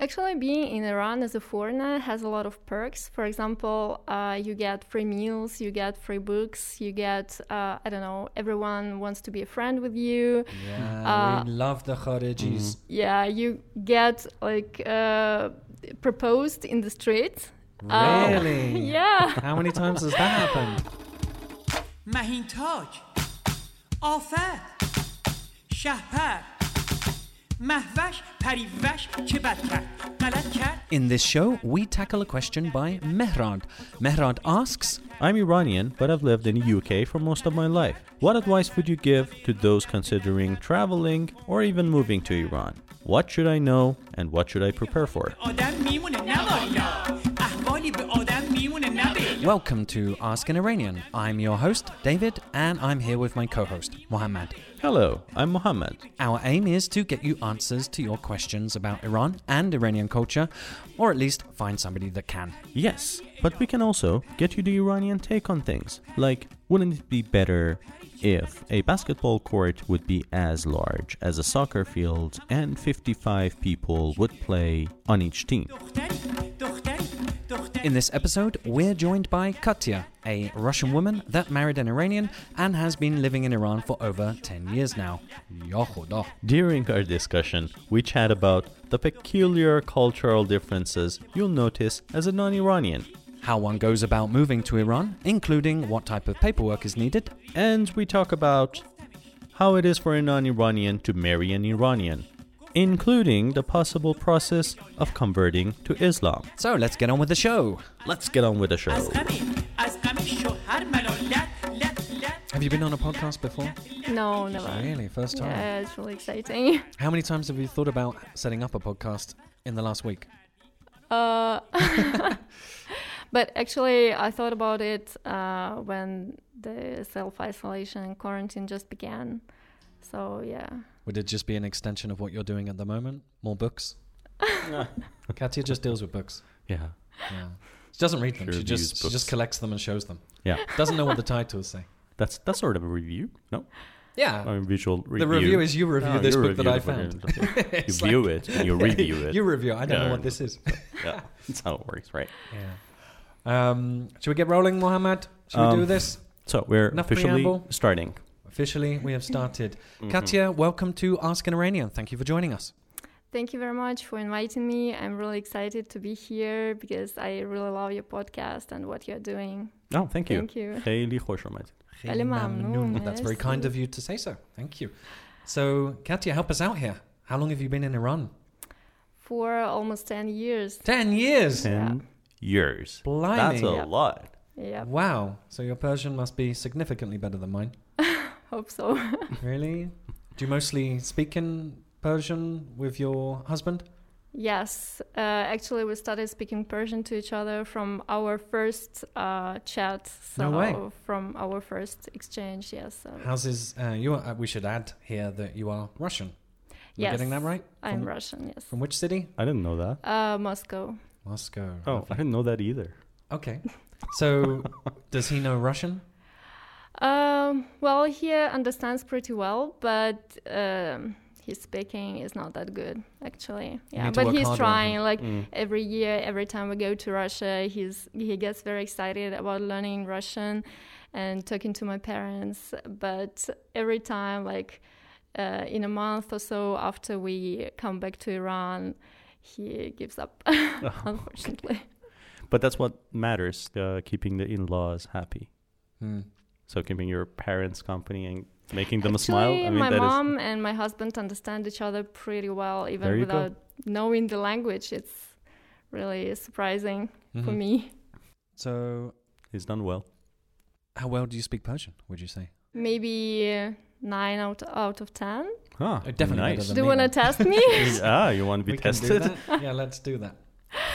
Actually, being in Iran as a foreigner has a lot of perks. For example, uh, you get free meals, you get free books, you get, uh, I don't know, everyone wants to be a friend with you. Yeah, uh, we love the Kharijis. Mm-hmm. Yeah, you get like uh, proposed in the street. Uh, really? yeah. How many times has that happened? Mahin Taj, Afat, in this show, we tackle a question by Mehrad. Mehrad asks, I'm Iranian, but I've lived in the UK for most of my life. What advice would you give to those considering traveling or even moving to Iran? What should I know and what should I prepare for? Welcome to Ask an Iranian. I'm your host, David, and I'm here with my co host, Mohammad. Hello, I'm Mohammed. Our aim is to get you answers to your questions about Iran and Iranian culture, or at least find somebody that can. Yes, but we can also get you the Iranian take on things. Like, wouldn't it be better if a basketball court would be as large as a soccer field and 55 people would play on each team? In this episode, we're joined by Katya, a Russian woman that married an Iranian and has been living in Iran for over 10 years now. During our discussion, we chat about the peculiar cultural differences you'll notice as a non Iranian. How one goes about moving to Iran, including what type of paperwork is needed. And we talk about how it is for a non Iranian to marry an Iranian including the possible process of converting to Islam. So let's get on with the show. Let's get on with the show. Have you been on a podcast before? No, never. Really, first time. Yeah, it's really exciting. How many times have you thought about setting up a podcast in the last week? Uh, but actually, I thought about it uh, when the self isolation and quarantine just began. So yeah. Would it just be an extension of what you're doing at the moment? More books? Katya just deals with books. Yeah. Yeah. She doesn't read them. She She reviews just she just collects them and shows them. Yeah. Doesn't know what the titles say. That's that's sort of a review. No? Yeah. A visual review. the review is you review Oh, this you book that I the found. you view like- it and you review it. you review. I don't know what this is. yeah. That's how it works, right? Yeah. Um, should we get rolling, Mohammed? Should we Um, do this? So we're Enough officially preamble? starting. Officially, we have started. Mm-hmm. Katya, welcome to Ask an Iranian. Thank you for joining us. Thank you very much for inviting me. I'm really excited to be here because I really love your podcast and what you're doing. Oh, thank you. Thank you. خیلی خوش اومدید. خیلی ممنون. That's very مرسی. kind of you to say so. Thank you. So, Katya, help us out here. How long have you been in Iran? For almost 10 years. Ten years. Ten years. Blimey. That's a Yeah. lot. Yeah, Wow. So your Persian must be significantly better than mine. hope so. Really? Do you mostly speak in Persian with your husband? yes, uh, actually, we started speaking Persian to each other from our first uh, chat. So, No way. from our first exchange, yes. So. How's his? Uh, you are, uh, we should add here that you are Russian. Am I Yes, getting that right? I'm Russian, yes. From which city? I didn't know that. Uh, Moscow. Moscow. Oh, I didn't know that either. Okay. So, does he know Russian? Um, well, he understands pretty well, but um, his speaking is not that good, actually. Yeah, but he's trying. Like Mm. every year, every time we go to Russia, he's he gets very excited about learning Russian and talking to my parents. But every time, like uh, in a month or so after we come back to Iran, he gives up. unfortunately. But that's what matters, uh, keeping the in-laws happy. Hmm. So keeping your parents company and making them Actually, smile. I mean, my that is mom and my husband understand each other pretty well, even There you go. without knowing the language. It's really surprising for Mhm. me. So, he's done well. how well do you speak Persian? Would you say? Maybe uh, nine out out of ten. Ah, Uh, definitely better nice. than Do you me want to then. test me? ah, you want to be We can do tested? that? Yeah, let's do that.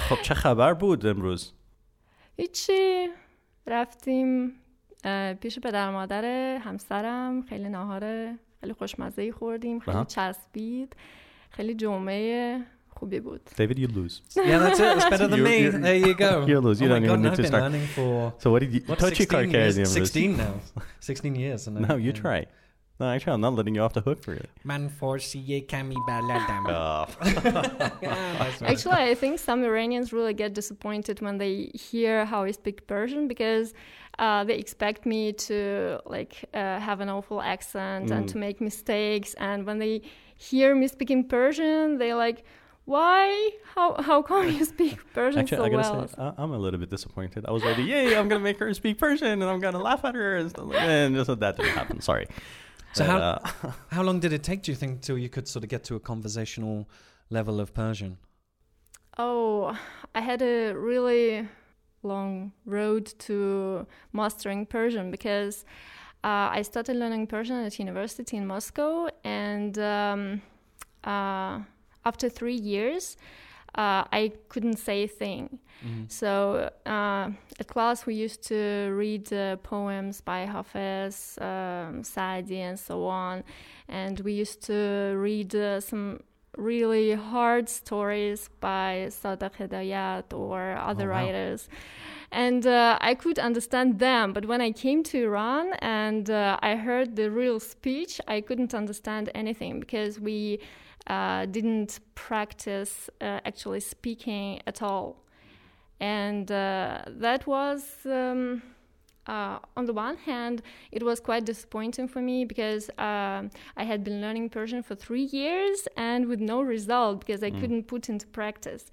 خب چه خبر بود امروز؟ هیچی رفتیم اه، پیش پدر مادر همسرم خیلی ناهار خیلی خوشمزه خوردیم خیلی. چسبید خیلی جمعه خوبی بود David, you lose. Yeah, that's it. That's better than me. There you go. you lose. You oh don't even God, need I've to start. for So what did you... what, تو چی 16 کار years? کردی امروز؟ 16 now. 16 years. And No, you try. No, actually, I'm not letting you off the hook for it. Man for siye kami baladam. Actually, I think some Iranians really get disappointed when they hear how I speak Persian because uh, they expect me to like uh, have an awful accent and Mm. to make mistakes. And when they hear me speaking Persian, they like, "Why? How how come you speak Persian Actually, so I gotta well?" say, I- I'm a little bit disappointed. I was ready, yay, I'm gonna make her speak Persian and I'm gonna laugh at her and stuff like that. And just that didn't happen. Sorry. So But, how uh, how long did it take? Do you think till you could sort of get to a conversational level of Persian? Oh, I had a really long road to mastering Persian because uh, I started learning Persian at university in Moscow, and um, uh, after three years, uh, I couldn't say a thing. So uh, at class, we used to read uh, poems by Hafez, um, Saadi, and so on, and we used to read uh, some really hard stories by Sadegh Hedayat or other Oh, wow. writers. And uh, I could understand them, but when I came to Iran and uh, I heard the real speech, I couldn't understand anything because we uh, didn't practice uh, actually speaking at all. And uh, that was, um, uh, on the one hand, it was quite disappointing for me because um, I had been learning Persian for three years and with no result because I couldn't put into practice.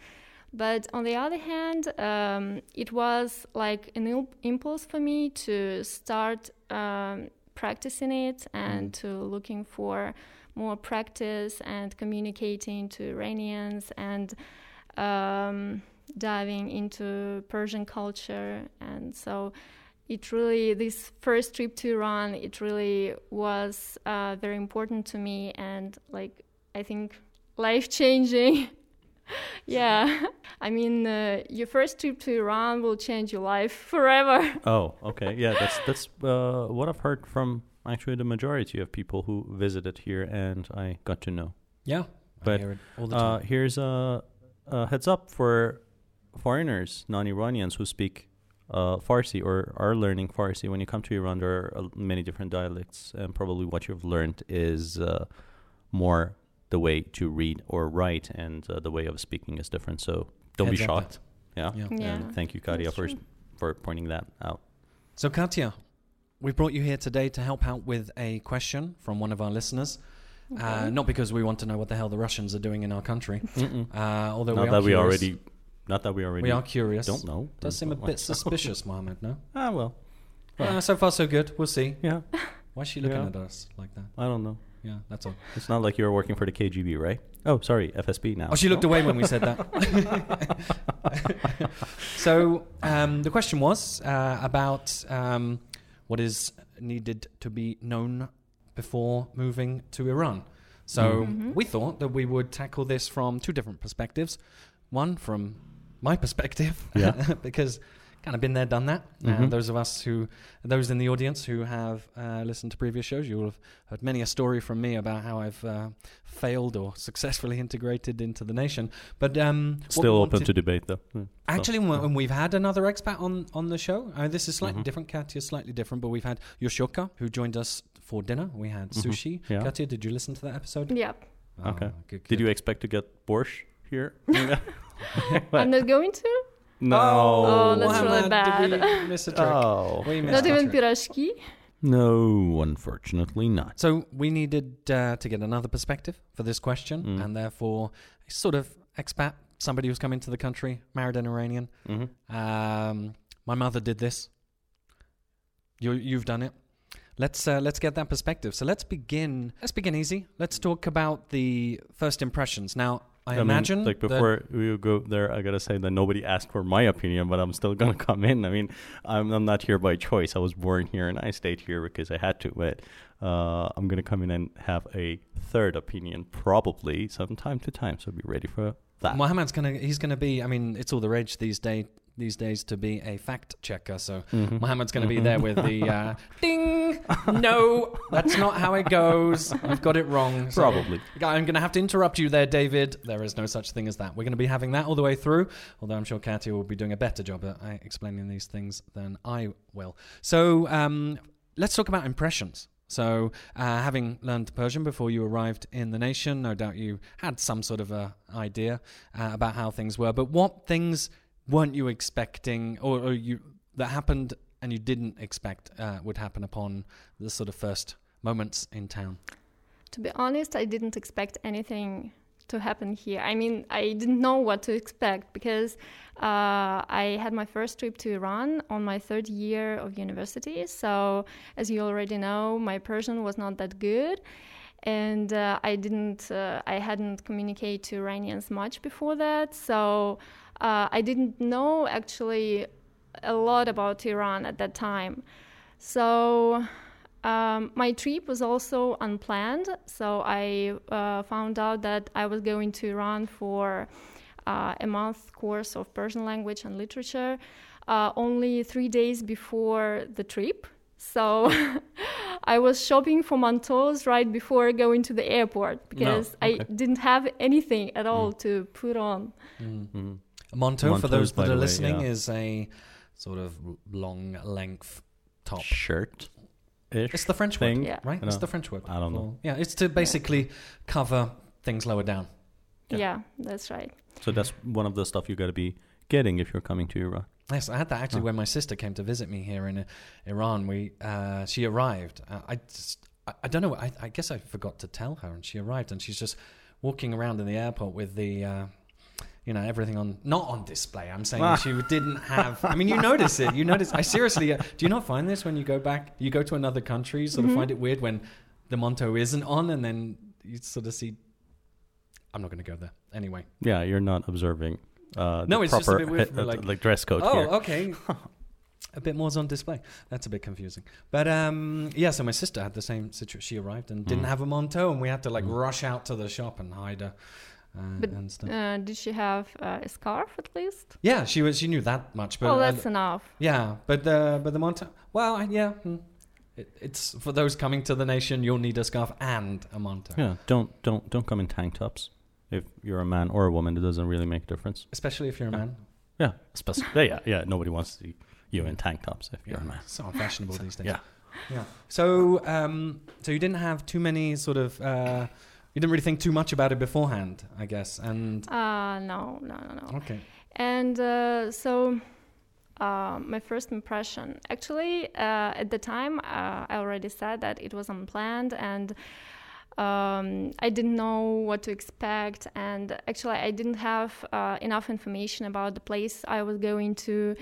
But on the other hand, um, it was like an il- impulse for me to start um, practicing it and to looking for more practice and communicating to Iranians and um, diving into Persian culture. And so it really, this first trip to Iran, it really was uh, very important to me and like, I think life changing. yeah. I mean, uh, your first trip to Iran will change your life forever. oh, okay. Yeah, that's that's uh, what I've heard from actually the majority of people who visited here and I got to know. Yeah, But, I hear it all the Uh, here's a, a heads up for foreigners, non-Iranians who speak uh, Farsi or are learning Farsi. When you come to Iran, there are uh, many different dialects, and probably what you've learned is uh, more the way to read or write, and uh, the way of speaking is different. So don't Heads be shocked. Yeah. Yeah. Yeah. And thank you, Katya, That's for for pointing that out. So, Katya, we brought you here today to help out with a question from one of our listeners. Uh, not because we want to know what the hell the Russians are doing in our country, uh, although not we are that we curious. already, not that we already we are curious. don't know. Does seem a bit suspicious, Mohammed. No. Ah, well, Uh, so far, so good. We'll see. yeah. Why is she looking Yeah. at us like that? I don't know. Yeah, that's all. It's not like you're working for the KGB, right? Oh, sorry, FSB now. Oh, she looked away when we said that. so um, the question was uh, about um, what is needed to be known before moving to Iran. So Mhm. we thought that we would tackle this from two different perspectives. One from my perspective, Yeah. because kind of been there, done that. Mhm. And those of us who, those in the audience who have uh, listened to previous shows, you will have heard many a story from me about how I've uh, failed or successfully integrated into the nation. But um, Still open wanted- to debate, though. Yeah, so, Actually, when when we've had another expat on, on the show, uh, this is slightly Mhm. different. Katya's slightly different, but we've had Yoshoka, who joined us for dinner. We had Mhm. sushi. Yeah. Katya, did you listen to that episode? Yep. Okay. Oh, good, Did you expect to get borscht here? I'm not going to. No. Oh, that's Mohammed, really bad. Did we miss a trick? Oh. We missed Not a even trick. piroshki. No, unfortunately not. So we needed uh, to get another perspective for this question, Mm. and therefore, a sort of expat, somebody who's come into the country, married an Iranian. hmm Um, my mother did this. You, you've done it. Let's uh, let's get that perspective. So let's begin. Let's begin easy. Let's talk about the first impressions. Now, I, mean, imagine like before we go there, I gotta say that nobody asked for my opinion, but I'm still gonna come in. I mean, I'm I'm not here by choice. I was born here and I stayed here because I had to. But uh, I'm gonna come in and have a third opinion, probably, some time to time. So be ready for that. Mohammed's gonna he's gonna be. I mean, it's all the rage these day these days to be a fact checker. So Mhm. Mohammed's going to be Mhm. there with the uh, ding. No, that's not how it goes. You've got it wrong. So- Probably. I'm going to have to interrupt you there, David. There is no such thing as that. We're going to be having that all the way through, although I'm sure Katya will be doing a better job at uh, explaining these things than I will. So um, let's talk about impressions. So, uh, having learned Persian before you arrived in the nation, no doubt you had some sort of a idea uh, about how things were. But what things weren't you expecting, or, or you that happened and you didn't expect uh, would happen upon the sort of first moments in town? To be honest, I didn't expect anything to happen here. I mean, I didn't know what to expect because uh, I had my first trip to Iran on my third year of university. So, as you already know, my Persian was not that good. And uh, I didn't, uh, I hadn't communicated to Iranians much before that. So, uh, I didn't know actually a lot about Iran at that time. So, um, my trip was also unplanned, so I uh, found out that I was going to Iran for uh, a month course of Persian language and literature uh, only three days before the trip. So I was shopping for manteaus right before going to the airport because okay. I didn't have anything at all to put on. Mhm. A manteau, for those that are way, listening, yeah. is a sort of long length top. Shirt. It's the French thing. word, Yeah. right? It's the French word. I don't know. Yeah, it's to basically cover things lower down. Yeah. Yeah, that's right. So that's one of the stuff you got to be getting if you're coming to Iran. Yes, I had that actually Oh. when my sister came to visit me here in uh, Iran. We uh, she arrived. Uh, I just I, I don't know. I, I guess I forgot to tell her, and she arrived, and she's just walking around in the airport with the. You know everything on not on display. I'm saying she didn't have. I mean, you notice it. You notice. I seriously. Uh, do you not find this when you go back? You go to another country. Sort of find it weird when the manteau isn't on, and then you sort of see. I'm not going to go there anyway. Yeah, you're not observing. Uh, No, the it's just a proper bit weird uh, like- like dress code Oh, here. okay. a bit more's on display. That's a bit confusing. But um, yeah, so my sister had the same situation. She arrived and didn't Mm. have a manteau, and we had to like Mm. rush out to the shop and hide her. Uh, But, and stuff. Uh, did she have uh, a scarf at least? yeah, she was. She knew that much. But oh, I- that's enough. yeah, but the but the manteau. Well, yeah, mm. it, it's for those coming to the nation. You'll need a scarf and a manteau, Yeah, don't don't don't come in tank tops. If you're a man or a woman, it doesn't really make a difference. especially if you're a man. Yeah, especially, yeah, yeah, yeah. Nobody wants to see you in tank tops if you're a man. so unfashionable these days. Yeah. Yeah. So, um, so you didn't have too many sort of. You didn't really think too much about it beforehand, I guess. And Uh, no, no, no, no. okay, And uh, so, uh, my first impression actually, uh, at the time, uh, I already said that it was unplanned and um, I didn't know what to expect. And actually, I didn't have uh, enough information about the place I was going to.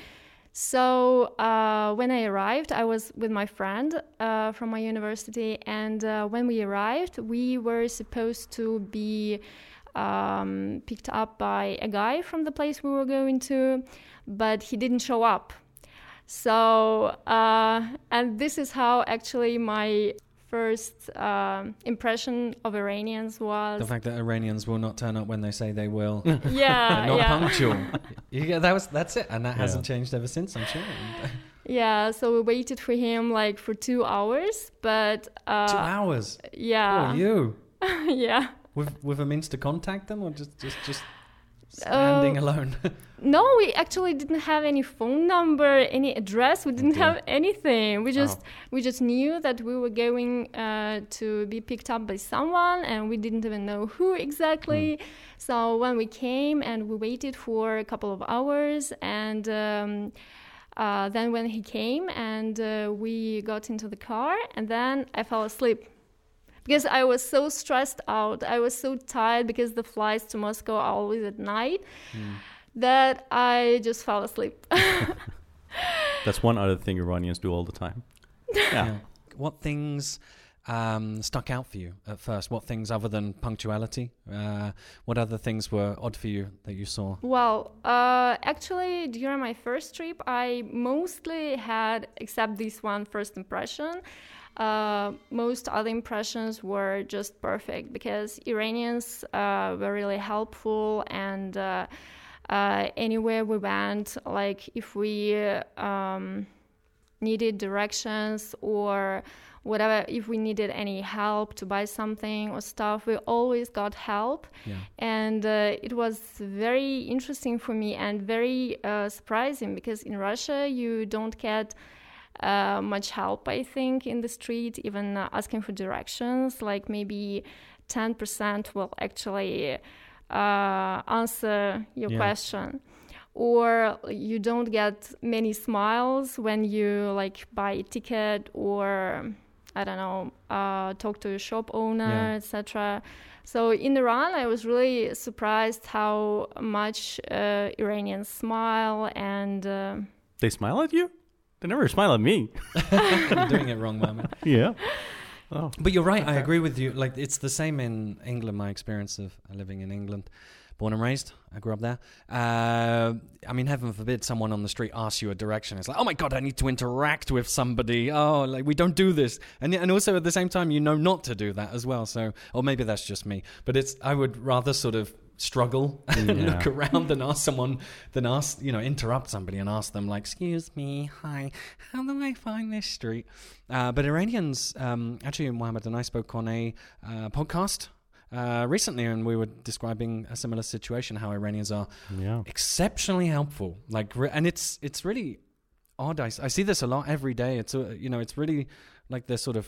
So uh, when I arrived, I was with my friend uh, from my university, and uh, when we arrived, we were supposed to be um, picked up by a guy from the place we were going to, but he didn't show up. So, uh, and this is how actually my first um impression of Iranians was. the fact that Iranians will not turn up when they say they will, yeah, They're not yeah. punctual. You get- that was that's it, and that Yeah. hasn't changed ever since. I'm sure. Yeah, so we waited for him like for two hours, but uh, Two hours. yeah, Oh, you yeah. with with a means to contact them, or just just just standing Uh, alone. No, we actually didn't have any phone number, any address. We didn't dear. have anything. We just Oh. we just knew that we were going uh, to be picked up by someone, and we didn't even know who exactly. So when we came and we waited for a couple of hours, and um, uh, then when he came and uh, we got into the car, and then I fell asleep because I was so stressed out. I was so tired because the flights to Moscow are always at night that I just fell asleep. That's one other thing Iranians do all the time. Yeah. Yeah. What things um, stuck out for you at first? What things other than punctuality? Uh, what other things were odd for you that you saw? well, uh, actually, during my first trip, I mostly had, except this one first impression, uh, most other impressions were just perfect because Iranians uh, were really helpful and uh, uh, anywhere we went, like if we um, needed directions or whatever, if we needed any help to buy something or stuff, we always got help. Yeah. And uh, it was very interesting for me and very uh, surprising because in Russia you don't get uh, much help, I think, in the street, even uh, asking for directions. Like maybe 10% will actually uh, answer your Yeah. question. Or you don't get many smiles when you like buy a ticket or I don't know, uh, talk to a shop owner, Yeah. etc. So in Iran, I was really surprised how much uh, Iranians smile and. Uh, They smile at you? They never smile at me. You're doing it wrong, Mama. yeah. Oh. But you're right. I agree with you. Like it's the same in England. My experience of living in England, born and raised. I grew up there. Uh, I mean, heaven forbid someone on the street asks you a direction. It's like, oh my god, I need to interact with somebody. Oh, like we don't do this. And and also at the same time, you know not to do that as well. So, or maybe that's just me. But it's I would rather sort of struggle and Yeah. look around than ask someone then ask you know interrupt somebody and ask them like excuse me hi how do i find this street uh, but iranians um, actually mohammed and i spoke on a uh, podcast uh, recently and we were describing a similar situation how iranians are Yeah. exceptionally helpful like re- and it's it's really odd I see this a lot every day it's uh, you know it's really like they're sort of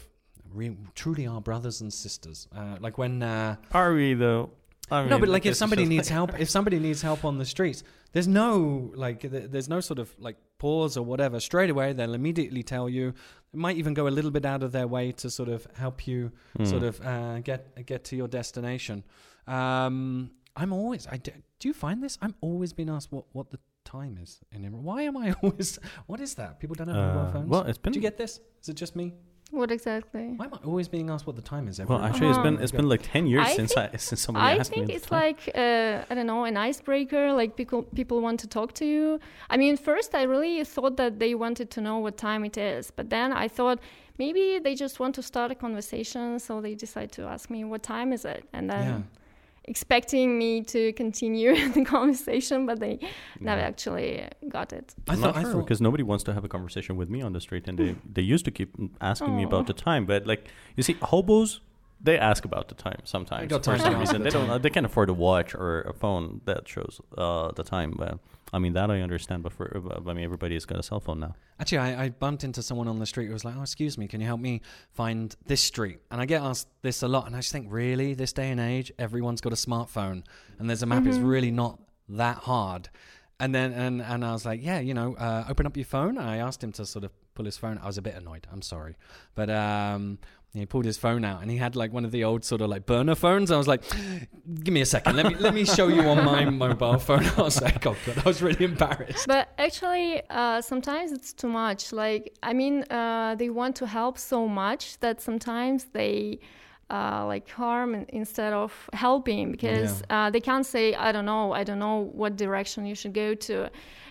re- truly our brothers and sisters uh, like when uh, Are we though? I no, but like if somebody needs help, if somebody needs help on the streets, there's no like, th- there's no sort of like pause or whatever. Straight away, they'll immediately tell you. They might even go a little bit out of their way to sort of help you, Hmm. sort of uh, get get to your destination. Um, I'm always. I d- do you find this? I'm always being asked what what the time is in. Why am I always? What is that? People don't have mobile Uh, phones. well, it's been do you get this? Is it just me? What exactly? Why am I always being asked what the time is? Every Well, actually, it's been Uh-huh. it's been like ten years I since think- I since somebody I asked think me. it's the time. like uh, I don't know an icebreaker. Like people people want to talk to you. I mean, first I really thought that they wanted to know what time it is, but then I thought maybe they just want to start a conversation, so they decide to ask me what time is it, and then Yeah. Expecting me to continue the conversation, but they never Yeah. actually got it. I I'm not I sure thought. because nobody wants to have a conversation with me on the street, and they they used to keep asking me about Oh. the time. But like you see, hobos they ask about the time sometimes. got for time to some ask reason, the they don't. They can't afford a watch or a phone that shows uh, the time. But I mean that I understand. But for I mean everybody's got a cell phone now. Actually, I, I bumped into someone on the street who was like, "Oh, excuse me, can you help me find this street?" And I get asked this a lot, and I just think, really, this day and age, everyone's got a smartphone, and there's a map. It's really not that hard. And then, and and I was like, "Yeah, you know, uh, open up your phone." I asked him to sort of pull his phone. I was a bit annoyed. I'm sorry, but um, he pulled his phone out, and he had like one of the old sort of like burner phones. I was like, "Give me a second. Let me let me show you on my mobile phone." I was like, "Oh god," I was really embarrassed. But actually, uh, sometimes it's too much. Like, I mean, uh, they want to help so much that sometimes they uh, like harm instead of helping because Yeah. uh, they can't say, I don't know, I don't know what direction you should go to.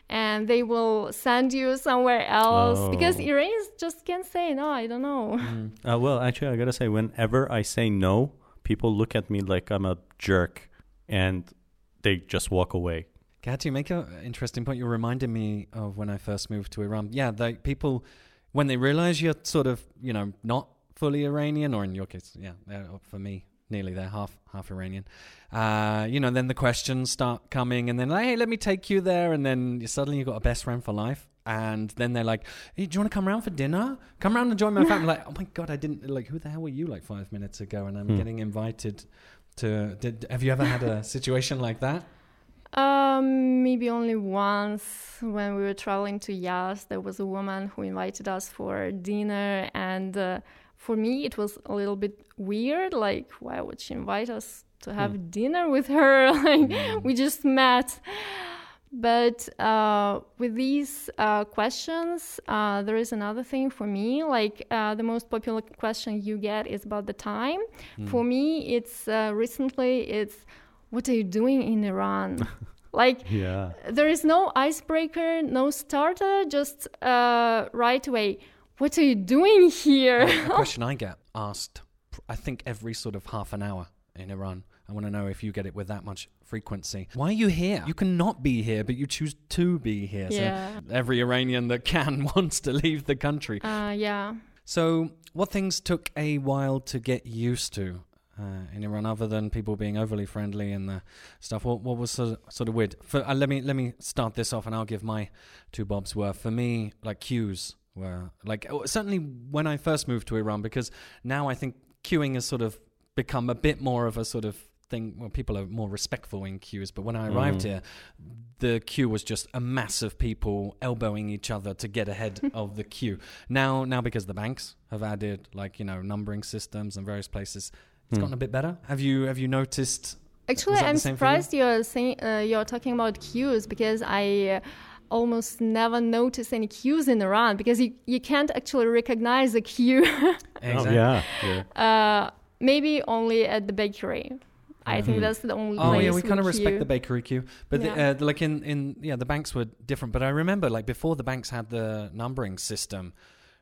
And they will send you somewhere else because Oh. Iranians just can't say, no, I don't know. Uh, well, actually, I gotta say, whenever I say no, people look at me like I'm a jerk, and they just walk away. Kat, you make an interesting point. You're reminding me of when I first moved to Iran. Yeah, they, people, when they realize you're sort of, you know, not fully Iranian, or in your case, yeah, for me, nearly they're half half Iranian. Uh, you know, then the questions start coming, and then like, hey, let me take you there, and then suddenly you've got a best friend for life. And then they're like, hey, do you want to come around for dinner? Come around and join my family. Like, oh my god, I didn't like. Who the hell were you like five minutes ago? And I'm Hmm. getting invited to. Did, have you ever had a situation like that? Um, maybe only once when we were traveling to Yazd, there was a woman who invited us for dinner, and uh, for me it was a little bit weird. Like, why would she invite us to have dinner with her? like, we just met. But uh, with these uh, questions, uh, there is another thing for me. Like uh, the most popular question you get is about the time. For me, it's uh, recently it's what are you doing in Iran? like Yeah. there is no icebreaker, no starter, just uh, right away. What are you doing here? a question I get asked, I think every sort of half an hour in Iran. I want to know if you get it with that much frequency. Why are you here? You cannot be here, but you choose to be here. Yeah. So every Iranian that can wants to leave the country. uh, yeah. So, what things took a while to get used to uh, in Iran, other than people being overly friendly and the stuff? What, what was sort of, sort of weird? For, uh, let me let me start this off, and I'll give my two bobs worth. For me, like queues were like oh, certainly when I first moved to Iran because now I think queuing has sort of become a bit more of a sort of thing where people are more respectful in queues. But when I arrived Mhm. here, the queue was just a mass of people elbowing each other to get ahead of the queue. Now, now because the banks have added like you know numbering systems and various places, it's Hmm. gotten a bit better. Have you have you noticed? Actually, I'm the you? surprised you're saying uh, you're talking about queues because I uh, almost never notice any queues in Iran because you, you can't actually recognize a queue. Oh, yeah. yeah. uh, maybe only at the bakery. I think Mhm. that's the only Oh place. yeah, we kind of respect queue. the bakery queue, but the, uh, like in in yeah, the banks were different. But I remember like before the banks had the numbering system,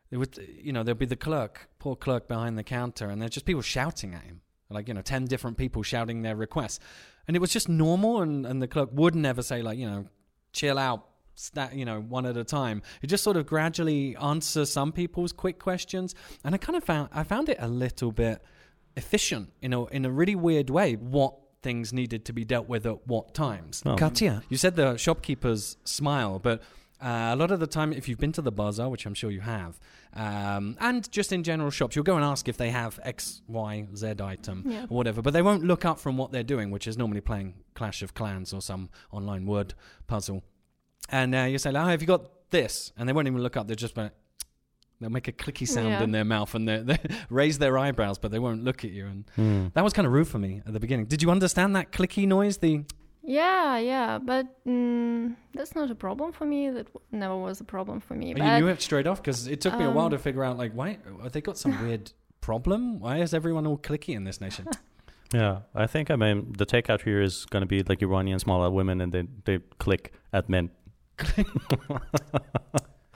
it would you know there'd be the clerk, poor clerk behind the counter, and there's just people shouting at him, like you know ten different people shouting their requests, and it was just normal, and and the clerk would never say like you know, chill out. Sta you know, one at a time. It just sort of gradually answer some people's quick questions, and I kind of found I found it a little bit efficient in a in a really weird way. What things needed to be dealt with at what times. Oh. Katya, you said the shopkeepers smile, but uh, a lot of the time, if you've been to the bazaar, which I'm sure you have, um, and just in general shops, you'll go and ask if they have X, Y, Z item Yeah. or whatever, but they won't look up from what they're doing, which is normally playing Clash of Clans or some online word puzzle. And uh, you say, like, oh, have you got this? And they won't even look up. They're just like, they'll make a clicky sound Yeah. in their mouth and they they raise their eyebrows, but they won't look at you. And Hmm. that was kind of rude for me at the beginning. Did you understand that clicky noise? The Yeah, yeah, but mm, that's not a problem for me. That never was a problem for me. Oh, you knew it straight off because it took me a while um, to figure out like why have they got some weird problem? Why is everyone all clicky in this nation? Yeah, I think I mean the takeout here is going to be like Iranian small women, and they they click at men.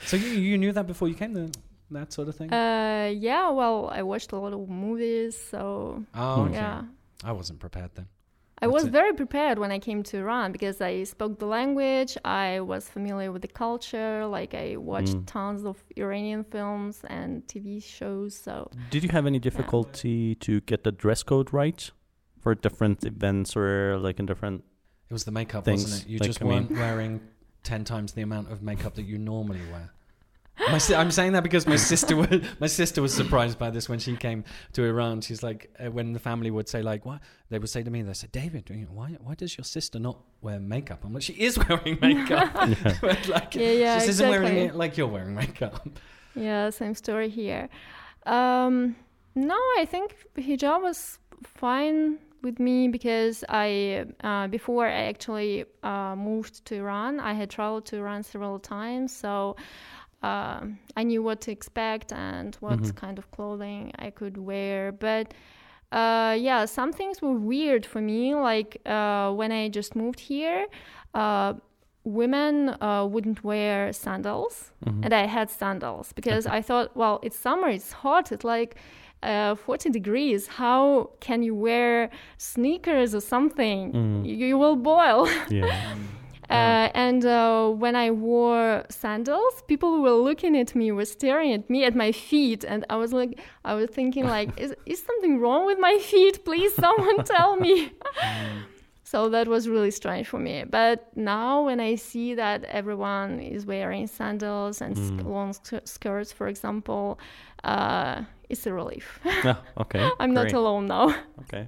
so you, you knew that before you came, the, that sort of thing. Uh, yeah, well, I watched a lot of movies, so oh, okay. yeah. I wasn't prepared then. I That's was it. very prepared when I came to Iran because I spoke the language, I was familiar with the culture, like I watched Mm. tons of Iranian films and TV shows, so Did you have any difficulty to get the dress code right for different events or like in different? It was the makeup, Things, wasn't it? You like, just I weren't wearing ten times the amount of makeup that you normally wear. Si- I'm saying that because my sister was my sister was surprised by this when she came to Iran. She's like, uh, when the family would say like, what they would say to me, they said, David, you know, why why does your sister not wear makeup? I'm like, she is wearing makeup, but like, Yeah, yeah, she isn't wearing it like you're wearing makeup. yeah, same story here. Um, no, I think hijab was fine with me because I, uh, before I actually uh, moved to Iran, I had traveled to Iran several times, so um I knew what to expect and what Mhm. kind of clothing I could wear. But uh, yeah, some things were weird for me. Like uh, when I just moved here, uh, women uh, wouldn't wear sandals, Mhm. and I had sandals because I thought, well, it's summer, it's hot, it's like uh, 40 degrees. How can you wear sneakers or something? Mm. You, you will boil. Yeah. Uh, and uh, when I wore sandals, people were looking at me, were staring at me at my feet, and I was like, I was thinking like, is is something wrong with my feet? Please, someone tell me. so that was really strange for me. But now when I see that everyone is wearing sandals and sk- Mm. long sk- skirts, for example, uh, it's a relief. yeah. Okay. I'm not alone now. Okay.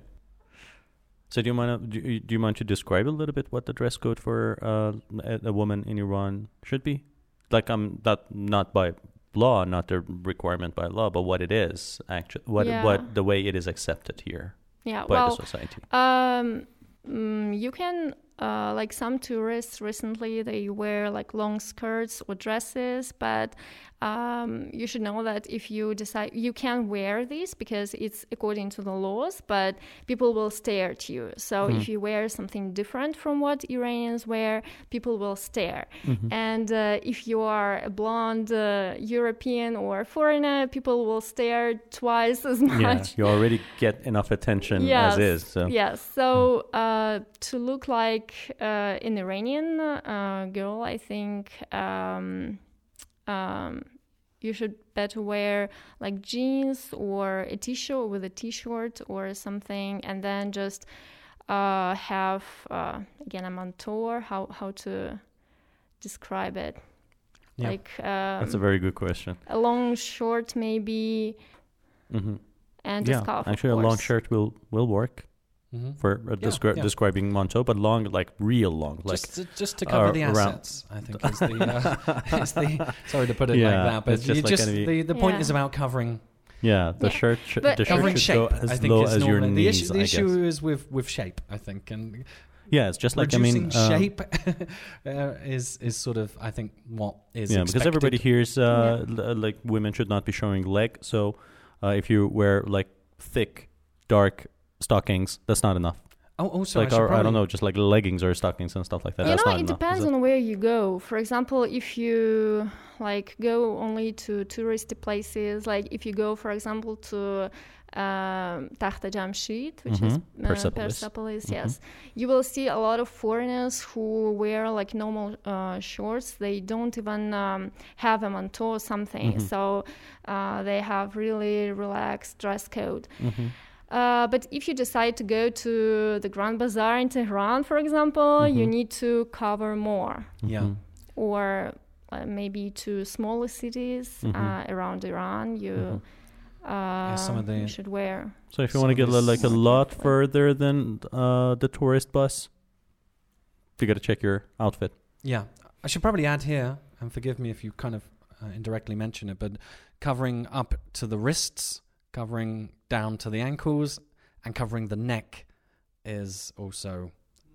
So do you mind do you, do you mind to describe a little bit what the dress code for uh, a, a woman in Iran should be? Like I'm not not by law, not the requirement by law, but what it is actually, what Yeah. what the way it is accepted here Yeah. by well, the society. Um, mm, you can uh, like some tourists recently they wear like long skirts or dresses, but um, you should know that if you decide you can wear these because it's according to the laws, but people will stare at you. So Mhm. if you wear something different from what Iranians wear, people will stare. Mhm. And uh, if you are a blonde uh, European or foreigner, people will stare twice as much. Yeah, you already get enough attention as is. So. Yes. So uh, to look like uh, an Iranian uh, girl, I think um, um, you should better wear like jeans or a t-shirt with a t-shirt or something, and then just uh, have uh, again I'm on tour. How how to describe it? Yeah. Like um, That's a very good question. a long short maybe, hmm and Yeah, a scarf. actually, a long shirt will will work hmm for uh, Yeah, descri- yeah. describing manteau, but long, like real long, like just, to, just to cover uh, the around- assets, I think is the, uh, is the sorry to put it Yeah, like that, but just you like just gonna be- the, the point Yeah. is about covering yeah, the Yeah, shirt sh- the shirt should shape. go as I think low as your normally the knees. issue. The I issue guess. is with with shape, I think, and Yeah, it's just like I mean, uh, shape uh, is is sort of I think what is yeah, because everybody hears uh, l- uh, like women should not be showing leg. So uh, if you wear like thick, dark stockings, that's not enough. Oh, also like I, should or, I don't know, just like leggings or stockings and stuff like that. you that's know, not it enough. depends it? on where you go. For example, if you like go only to touristy places, like if you go, for example, to um, Takht-e Jamshid, which is Mhm. uh, Persepolis. Persepolis, Mhm. yes, you will see a lot of foreigners who wear like normal uh, shorts. They don't even um, have a manteau or something, Mhm. so uh, they have really relaxed dress code. Uh, but if you decide to go to the Grand Bazaar in Tehran, for example, you Mhm. need to cover more, Yeah. Mhm. or uh, maybe to smaller cities Mhm. uh, around Iran. You, Mhm. uh, some of the- you should wear. So if you want to get li- this- like a lot further than uh, the tourist bus, you got to check your outfit. Yeah, I should probably add here, and forgive me if you kind of uh, indirectly mention it, but covering up to the wrists, covering down to the ankles, and covering the neck is also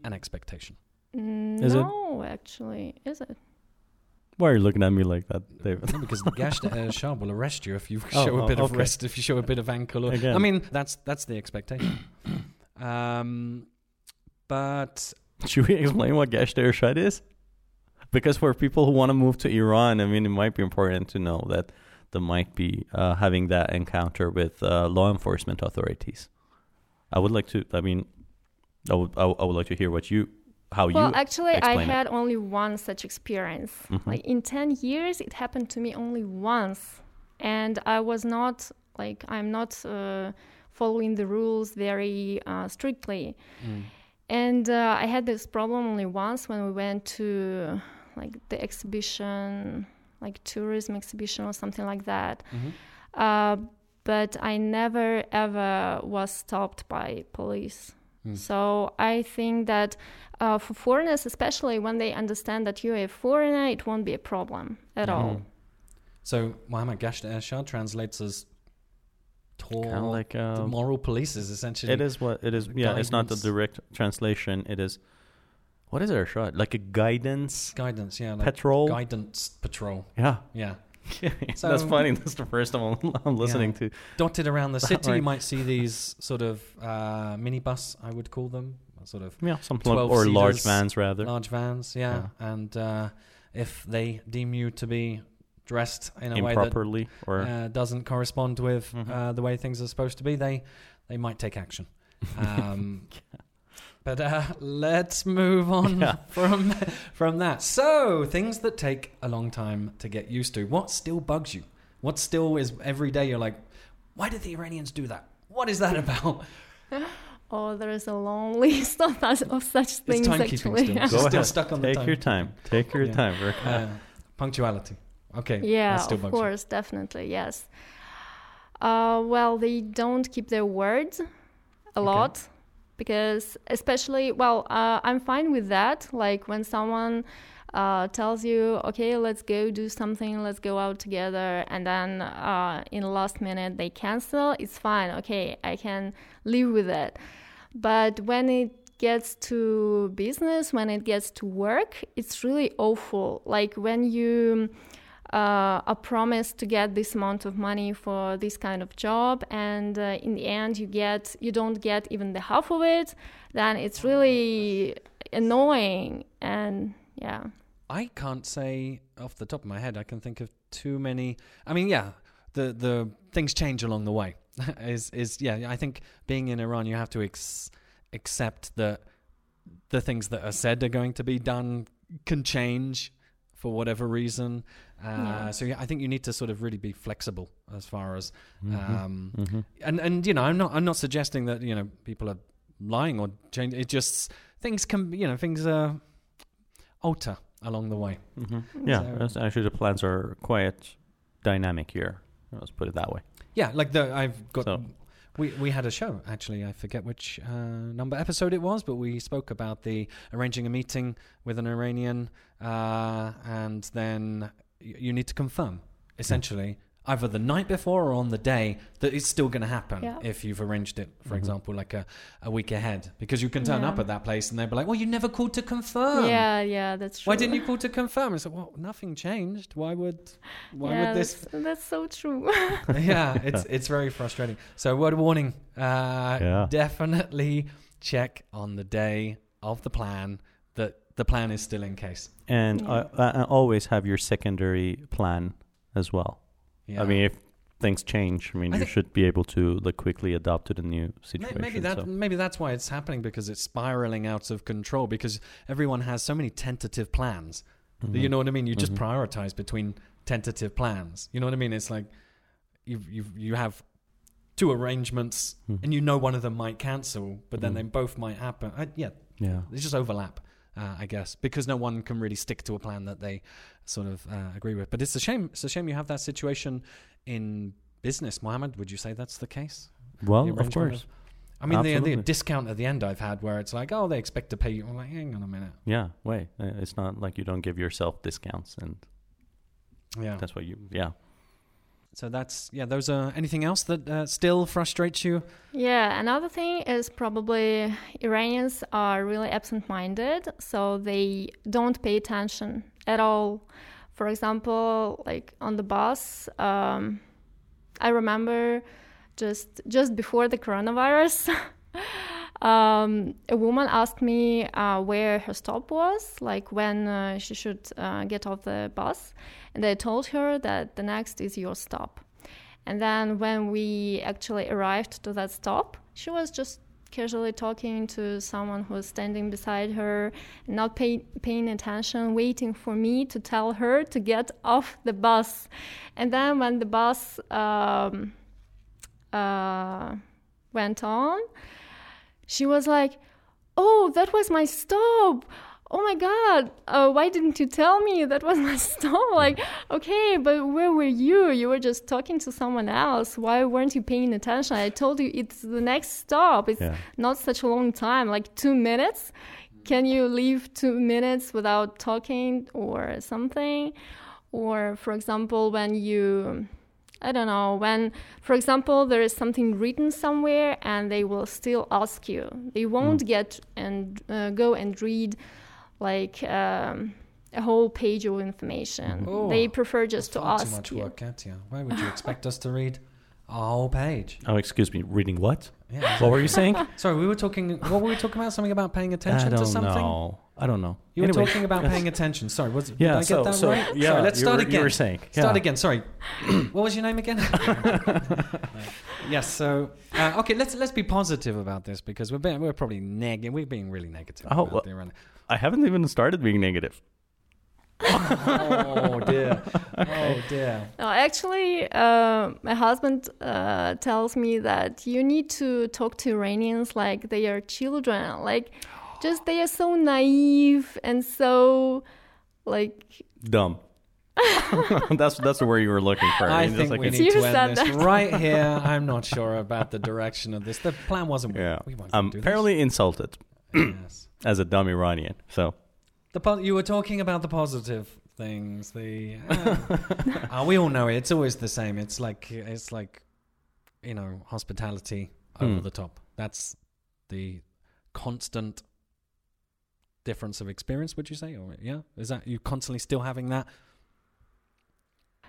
an expectation. Is it? no, actually, is it? Why are you looking at me like that, David? No, because the gash uh, Shah will arrest you if you Oh, show a oh, bit of wrist, if you show a bit of ankle. Or, Again. I mean, that's that's the expectation. um, but Should we explain what Gasht Irshad is? Because for people who want to move to Iran, I mean, it might be important to know that they might be uh, having that encounter with uh, law enforcement authorities. I would like to. I mean, I would. I, would- like to hear what you, how you well, you. actually, I explain it. had only one such experience. Mhm. Like in 10 years, it happened to me only once. And I was not, like, I'm not uh, following the rules very uh, strictly. mm, And uh, I had this problem only once when we went to, like, the exhibition, like, tourism exhibition or something like that. mhm. Uh, but I never ever was stopped by police. Mm. So I think that uh, for foreigners, especially when they understand that you're a foreigner, it won't be a problem at all. Mhm. So Muhammad Gash Shah translates as tall, kind of like the um, moral police is essentially. it is what it is. Yeah, it's not the direct translation. It is. What is Irshad? Like a guidance guidance, yeah, like patrol. guidance patrol, yeah, yeah. that's funny. That's the first time I'm, I'm listening to. Dotted around the city, you Right. might see these sort of uh, minibus, I would call them, sort of Yeah, some 12 or large seaters, vans rather. large vans, yeah. And uh, if they deem you to be dressed in a way that improperly or uh, doesn't correspond with Mhm. uh, the way things are supposed to be, they they might take action. Um, But uh, let's move on Yeah. from from that. So things that take a long time to get used to. What still bugs you? What still is every day? You're like, why did the Iranians do that? What is that about? Oh, there is a long list of, us- of such It's things timekeeping actually. still. Yeah. Still Go ahead. stuck on the take time. your time. Take your Yeah. time. Rick. Uh, punctuality. Okay. Yeah, still of bugs you. course, definitely, yes. Uh, well, they don't keep their words a Okay. lot because, especially, well, uh, I'm fine with that. Like when someone uh, tells you, okay, let's go do something, let's go out together, and then uh, in the last minute they cancel, it's fine. Okay, I can live with it. But when it gets to business, when it gets to work, it's really awful. Like when you uh, are promised to get this amount of money for this kind of job, and uh, in the end you get you don't get even the half of it, then it's really annoying. And yeah, I can't say off the top of my head. I can think of too many. I mean, yeah, the the things change along the way. is is yeah? I think being in Iran, you have to ex- accept that the things that are said are going to be done can change for whatever reason. Uh, Yeah. So yeah, I think you need to sort of really be flexible as far as Mhm. um, Mhm. and and you know I'm not I'm not suggesting that you know people are lying or change. It just things can you know things uh, alter along the way. hmm Yeah, So- actually the plans are quite dynamic here. Let's put it that way. Yeah, like the I've got. So- We we had a show actually. I forget which uh, number episode it was, but we spoke about the arranging a meeting with an Iranian, uh, and then y- you need to confirm essentially either the night before or on the day that it's still going to happen Yeah. if you've arranged it, for Mhm. example, like a, a week ahead, because you can turn Yeah. up at that place and they'll be like, "Well, you never called to confirm." yeah, yeah, that's true. Why didn't you call to confirm? I said, "Well, nothing changed. Why would why yeah, would this That's, that's so true. yeah, it's it's very frustrating. So, word of warning: uh, Yeah. definitely check on the day of the plan that the plan is still in case. And Yeah. uh, uh, always have your secondary plan as well. Yeah. I mean, if things change, I mean, I you should be able to like quickly adapt to the new situation. maybe that so. maybe that's why it's happening because it's spiraling out of control because everyone has so many tentative plans. that You know what I mean? You just Mhm. prioritize between tentative plans. You know what I mean? It's like you you you have two arrangements Mhm. and you know one of them might cancel, but then Mhm. they both might happen. Uh, yeah, Yeah. They just overlap, uh, I guess, because no one can really stick to a plan that they sort of uh, agree with. But it's a shame. It's a shame you have that situation in business, Mohammed. Would you say that's the case? Well, The of course. I mean, the, the discount at the end I've had where it's like, oh, they expect to pay you. I'm like, hang on a minute. Yeah. Wait. uh, It's not like you don't give yourself discounts, and Yeah. that's what you. Yeah. So that's yeah. Those are anything else that uh, still frustrates you? Yeah, another thing is probably Iranians are really absent minded, so they don't pay attention at all. For example, like on the bus, um, I remember just just before the coronavirus, um, a woman asked me uh, where her stop was, like when uh, she should uh, get off the bus, and I told her that the next is your stop. And then when we actually arrived to that stop, she was just casually talking to someone who was standing beside her, not pay, paying attention, waiting for me to tell her to get off the bus. And then when the bus um, uh, went on, she was like, "Oh, that was my stop." Oh my god, uh, why didn't you tell me that was my stop? Like, okay, but where were you? You were just talking to someone else. Why weren't you paying attention? I told you it's the next stop. It's Yeah. not such a long time, like two minutes. Can you leave two minutes without talking or something? Or, for example, when you, I don't know, when, for example, there is something written somewhere and they will still ask you. They won't get and uh, go and read like um, a whole page of information. Oh, they prefer just to Far ask too much you. work, Katya. Why would you expect us to read a whole page? Oh, excuse me. Reading what? Yeah. What were you saying? Sorry, we were talking. What were we talking about? Something about paying attention I don't to something. know. I don't know. You were Anyway. talking about paying attention. Sorry, was did Yeah. I get that so right? yeah. Sorry, let's start were, again. You were saying. Start again. Sorry. what was your name again? yes. So uh, okay, let's let's be positive about this because we're being, we're probably negative. We're being really negative. Oh, about well- the Iran- I haven't even started being negative. oh dear. Oh dear. No, actually, uh, my husband uh, tells me that you need to talk to Iranians like they are children. Like, just they are so naive and so, like, Dumb. that's that's the word you were looking for. I mean, just think like we need You to said end this that. right here. I'm not sure about the direction of this. The plan wasn't. Yeah. We weren't I'm gonna do fairly insulted. Yes. as a dumb Iranian. So The po- you were talking about the positive things. The uh, uh, we all know it. It's always the same. It's like it's like you know hospitality over Hmm. the top. That's the constant difference of experience. Would you say? Or yeah, is that you constantly still having that?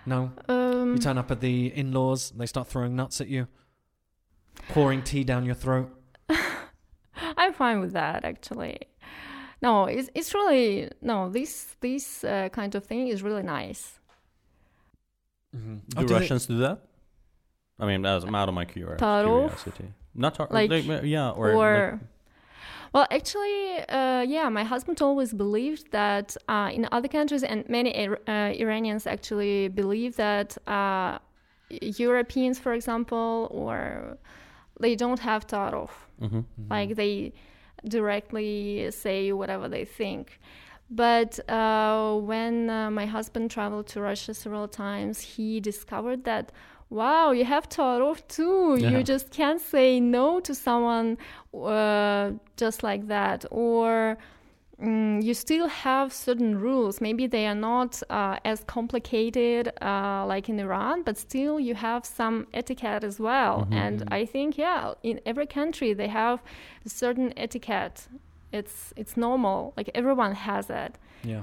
No, um, you turn up at the in-laws. They start throwing nuts at you, pouring tea down your throat. I'm fine with that, actually. No, it's, it's really, no, this, this uh, kind of thing is really nice. Mm-hmm. do Russians do that? I mean, as I'm out of my curi- Tarov? curiosity. Not tar- Like- like, yeah, or, or like- well actually uh, yeah my husband always believed that uh, in other countries and many uh, iranians actually believe that uh, europeans for example or they don't have tarov Mhm. like they directly say whatever they think But uh, when uh, my husband traveled to Russia several times, he discovered that wow, you have Tarov too. Yeah. You just can't say no to someone uh, just like that. Or mm, you still have certain rules. Maybe they are not uh, as complicated uh, like in Iran, but still you have some etiquette as well. And I think, yeah, in every country they have a certain etiquette. It's it's normal. Like everyone has it Yeah.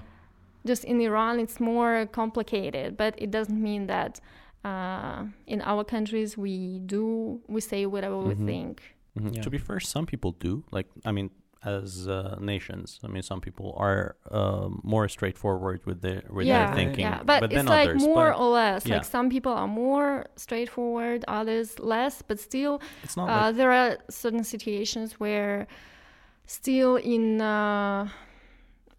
just in Iran it's more complicated, but it doesn't mean that uh, in our countries we do we say whatever we Mhm. think. Mhm. Yeah. To be fair, some people do. Like, I mean, as uh, nations, I mean, some people are um, more straightforward with their with yeah, their thinking. yeah, but, then it's like others, more but or less. yeah. Like some people are more straightforward, others less, but still it's not uh, like there are certain situations where still in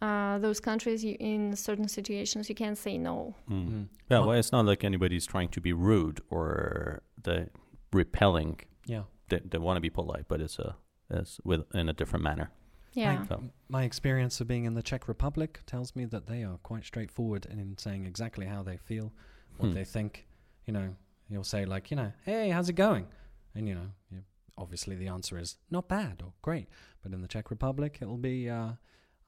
uh, those countries you, in certain situations you can't say no. Mm. Mm. Yeah, Well- well, it's not like anybody's trying to be rude or the repelling. Yeah. They, they want to be polite, but it's a it's with in a different manner. Yeah. So, My experience of being in the Czech Republic tells me that they are quite straightforward in saying exactly how they feel, what Hmm. they think. You know, you'll say like, you know, hey, how's it going? And you know, you, obviously the answer is not bad or great. But in the Czech Republic, it'll be, uh,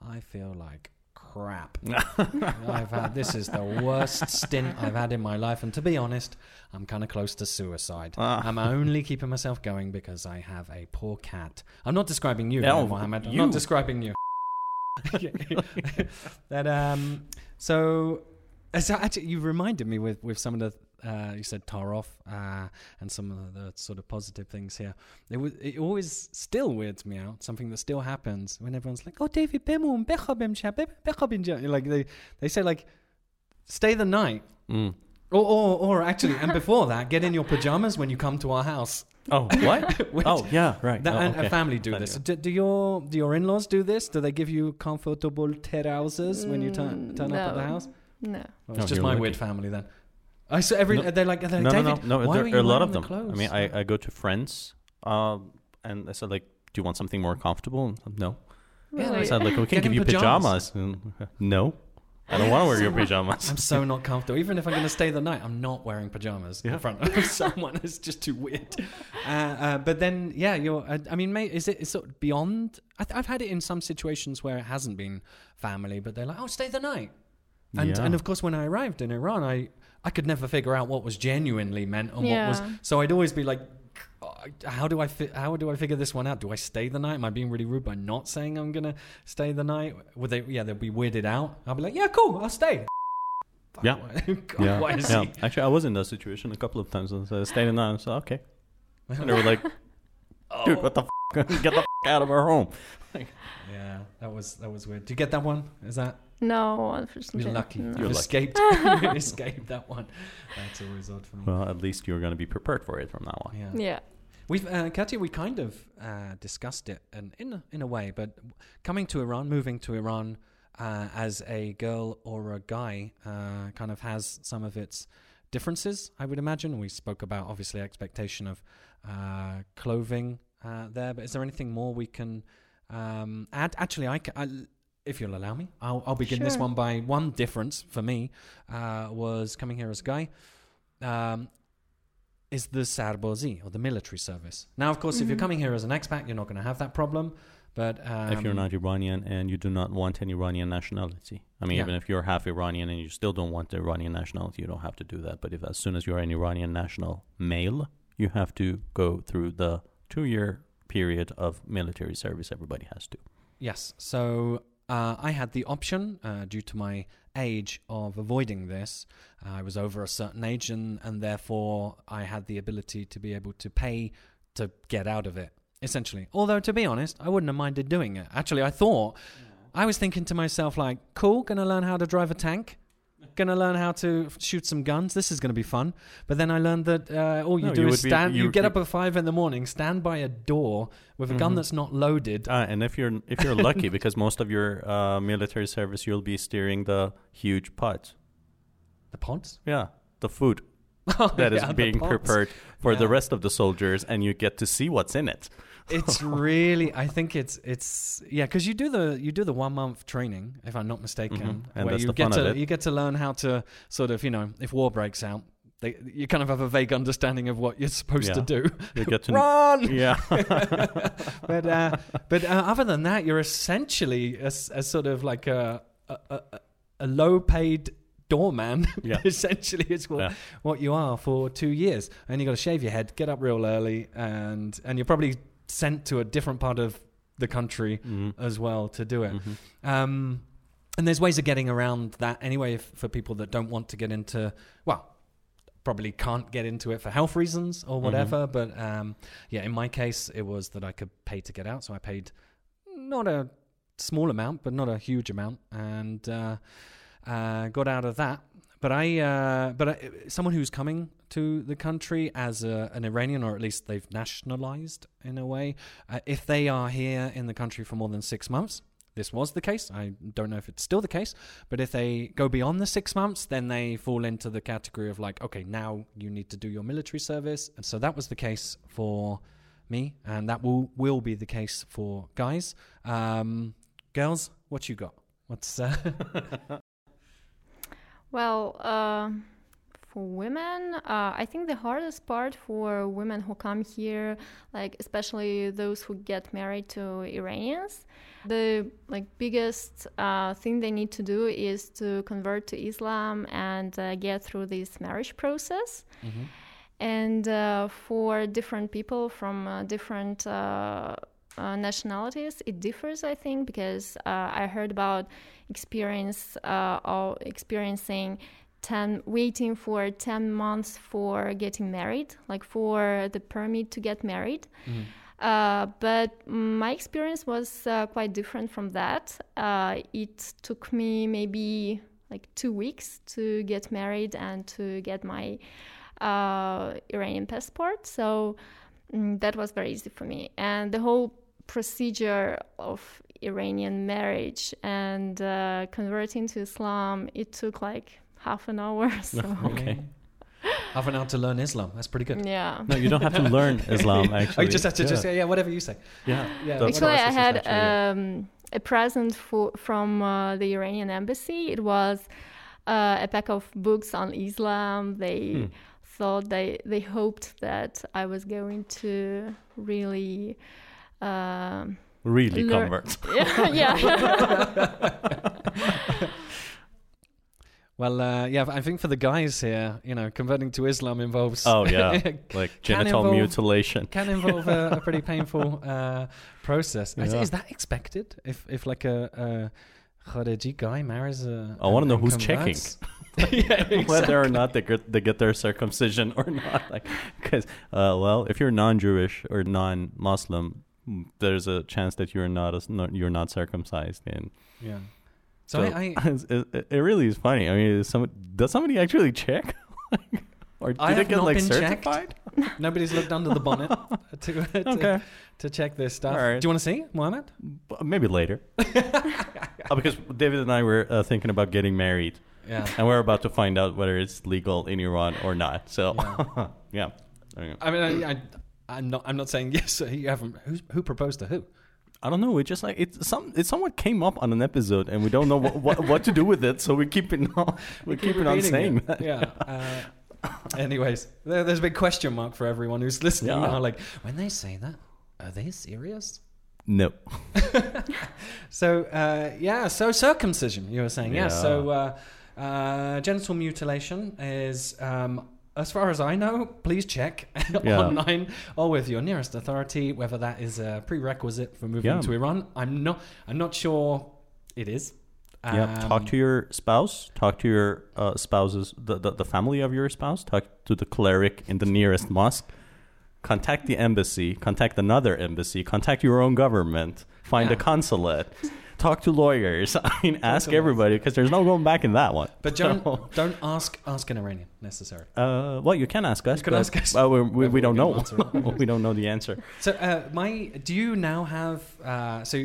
I feel like crap. I've had this is the worst stint I've had in my life, and to be honest, I'm kind of close to suicide. Ah. I'm only keeping myself going because I have a poor cat. I'm not describing you, No, Mohammed. I'm not describing you. that um. So, so actually, you reminded me with with some of the. Uh, you said Tarov uh, and some of the sort of positive things here. It was it always still weirds me out. Something that still happens when everyone's like, "Oh, David Bimum, like they they say like, stay the night, mm. or, or or actually, and before that, get in your pajamas when you come to our house. Oh, what? Which- oh, yeah, right. that, oh, and okay. a family do this. Do, do your do your in-laws do this? Do they give you comfortable trousers when you turn Mm, turn up at the house? No. Well, No, it's just my lucky. weird family then. I saw every No. they're like they're no, like, no, David, no, no. why There were are you a lot wearing of the them. I mean, I, I go to friends, um, and I said like, "Do you want something more comfortable?" No. Yeah, I said like, "We can Get give you pajamas. pajamas." Mm, No, I don't want to wear your pajamas. I'm so not comfortable. Even if I'm going to stay the night, I'm not wearing pajamas Yeah. in front of someone. It's just too weird. Uh, uh, but then, yeah, you're. Uh, I mean, mate, is it is sort beyond? I th- I've had it in some situations where it hasn't been family, but they're like, "Oh, stay the night." And Yeah. and of course, when I arrived in Iran, I I could never figure out what was genuinely meant and what was. So I'd always be like. "Oh, How do I fi- how do I figure this one out? Do I stay the night? Am I being really rude by not saying I'm gonna stay the night? Would they? Yeah, they'll be weirded out. I'll be like, yeah, cool, I'll stay. Yeah. God, yeah, why is yeah. he- Actually, I was in that situation a couple of times. and So I stayed in that. and So okay, and they were like, oh. "Dude, what the f- get the f- out of our home." Yeah, that was that was weird. Do you get that one? Is that No, unfortunately. you're lucky? No. You You're escaped. you escaped that one. That's always odd for me. Well, at least you're going to be prepared for it from now on. yeah. Yeah. We've uh, Katya, we kind of uh, discussed it, and in a, in a way, but coming to Iran, moving to Iran uh, as a girl or a guy, uh, kind of has some of its differences. I would imagine. We spoke about obviously expectation of uh, clothing uh, there, but is there anything more we can um, add? Actually, I, ca- I if you'll allow me, I'll, I'll begin this one by one difference for me uh, was coming here as a guy. Um, is the Sarbozi or the military service. Now, of course, if you're Mhm. coming here as an expat, you're not going to have that problem. But um, if you're not Iranian and you do not want an Iranian nationality, I mean, Yeah. even if you're half Iranian and you still don't want the Iranian nationality, you don't have to do that. But if as soon as you're an Iranian national male, you have to go through the two-year period of military service. Everybody has to. Yes. So uh, I had the option, uh, due to my age, of avoiding this. Uh, I was over a certain age, and, and therefore I had the ability to be able to pay to get out of it, essentially. Although, to be honest, I wouldn't have minded doing it. Actually, I thought, I was thinking to myself, like, cool, gonna learn how to drive a tank. Gonna learn how to shoot some guns. This is gonna be fun. But then I learned that uh, all you No, do you is would be- stand. you you get up at five in the morning, stand by a door with a gun Mhm. that's not loaded. Ah, and if you're if you're lucky, because most of your uh, military service, you'll be steering the huge pots. The pods. Yeah, the food. that is Yeah, being prepared for the rest of the soldiers, and you get to see what's in it. It's really i think it's it's yeah because you do the you do the one month training if i'm not mistaken Mhm. And where you get to you get to learn how to sort of you know if war breaks out they, you kind of have a vague understanding of what you're supposed to do You get to run yeah. but uh, but uh, other than that, you're essentially a, a sort of like a a, a, low paid doorman. Yeah. essentially, it's what Yeah. what you are for two years, and you got to shave your head, get up real early, and and you're probably sent to a different part of the country Mhm. as well to do it. Mhm. Um, and there's ways of getting around that anyway if, for people that don't want to get into, well, probably can't get into it for health reasons or whatever. But um, yeah, in my case, it was that I could pay to get out. So I paid not a small amount, but not a huge amount, and uh, uh, got out of that. But I, uh, but I, someone who's coming to the country as a, an Iranian, or at least they've nationalized in a way, uh, if they are here in the country for more than six months, this was the case. I don't know if it's still the case, but if they go beyond the six months, then they fall into the category of like, okay, now you need to do your military service. And so that was the case for me, and that will will be the case for guys. Um, girls, what you got? What's uh, Well, uh, for women, uh, I think the hardest part for women who come here, like especially those who get married to Iranians, the like biggest uh, thing they need to do is to convert to Islam and uh, get through this marriage process. And uh, for different people from uh, different uh, uh, nationalities, it differs, I think, because uh, I heard about experience uh, experiencing 10 waiting for 10 months for getting married like for the permit to get married. Uh, but my experience was uh, quite different from that. Uh, it took me maybe like two weeks to get married and to get my uh, iranian passport. So mm, that was very easy for me. And the whole procedure of Iranian marriage and uh, converting to Islam, it took like half an hour. So Okay. Half an hour to learn Islam. That's pretty good. yeah. No, you don't have to learn Islam. Actually, Oh, you just have to yeah. just say, yeah, whatever you say. yeah. Yeah. That's- Actually, I had actually- um, a present for, from uh, the Iranian embassy. It was uh, a pack of books on Islam. They Hmm. thought they they hoped that I was going to really. Um, really lear- convert. yeah, yeah. Well, uh, yeah, I think for the guys here, you know, converting to Islam involves Oh yeah, like genital involve- mutilation. can involve a, a pretty painful uh, process. Is, Yeah. is that expected? If if like a, a Khareji guy marries a, I wanna know and who's checking. converts? yeah, Whether or not they get, they get their circumcision or not, like, because uh, well, if you're non-Jewish or non-Muslim, mm, there's a chance that you're not, a, you're not circumcised, and yeah. So, so, I, I it, it- it really is funny. I mean, is some, does somebody actually check, or did I it get not like been checked. certified? nobody's looked under the bonnet to, to, Okay, to check this stuff. All right. Do you want to see, Mohammed? But maybe later. Uh, because David and I were uh, thinking about getting married, Yeah. and we're about to find out whether it's legal in Iran or not. So, Yeah. yeah. I mean, I, I, I'm not. I'm not saying yes. You haven't. Who's, who proposed to who? I don't know. It just like it's some. It somewhat came up on an episode, and we don't know what what, what to do with it. So we keep it on. We keep it on saying it. Yeah. Uh, anyways, there, there's a big question mark for everyone who's listening. Yeah. Now, like, when they say that, are they serious? No. So, uh, yeah. So circumcision, you were saying, yeah. Yeah. So, uh, uh, genital mutilation is. Um, as far as I know, please check Yeah. online or with your nearest authority whether that is a prerequisite for moving Yeah. to Iran. I'm not. I'm not sure it is. yeah. Talk Um, to your spouse. Talk to your uh, spouse's the, the the family of your spouse. Talk to the cleric in the nearest mosque. Contact the embassy. Contact another embassy. Contact your own government. Find a consulate. Talk to lawyers. I mean, ask to everybody because there's no going back in that one. But don't don't ask ask an Iranian necessarily. Uh, well, you can ask us. You can ask us. uh, we, we, we don't know. we don't know the answer. So uh, my do you now have uh, so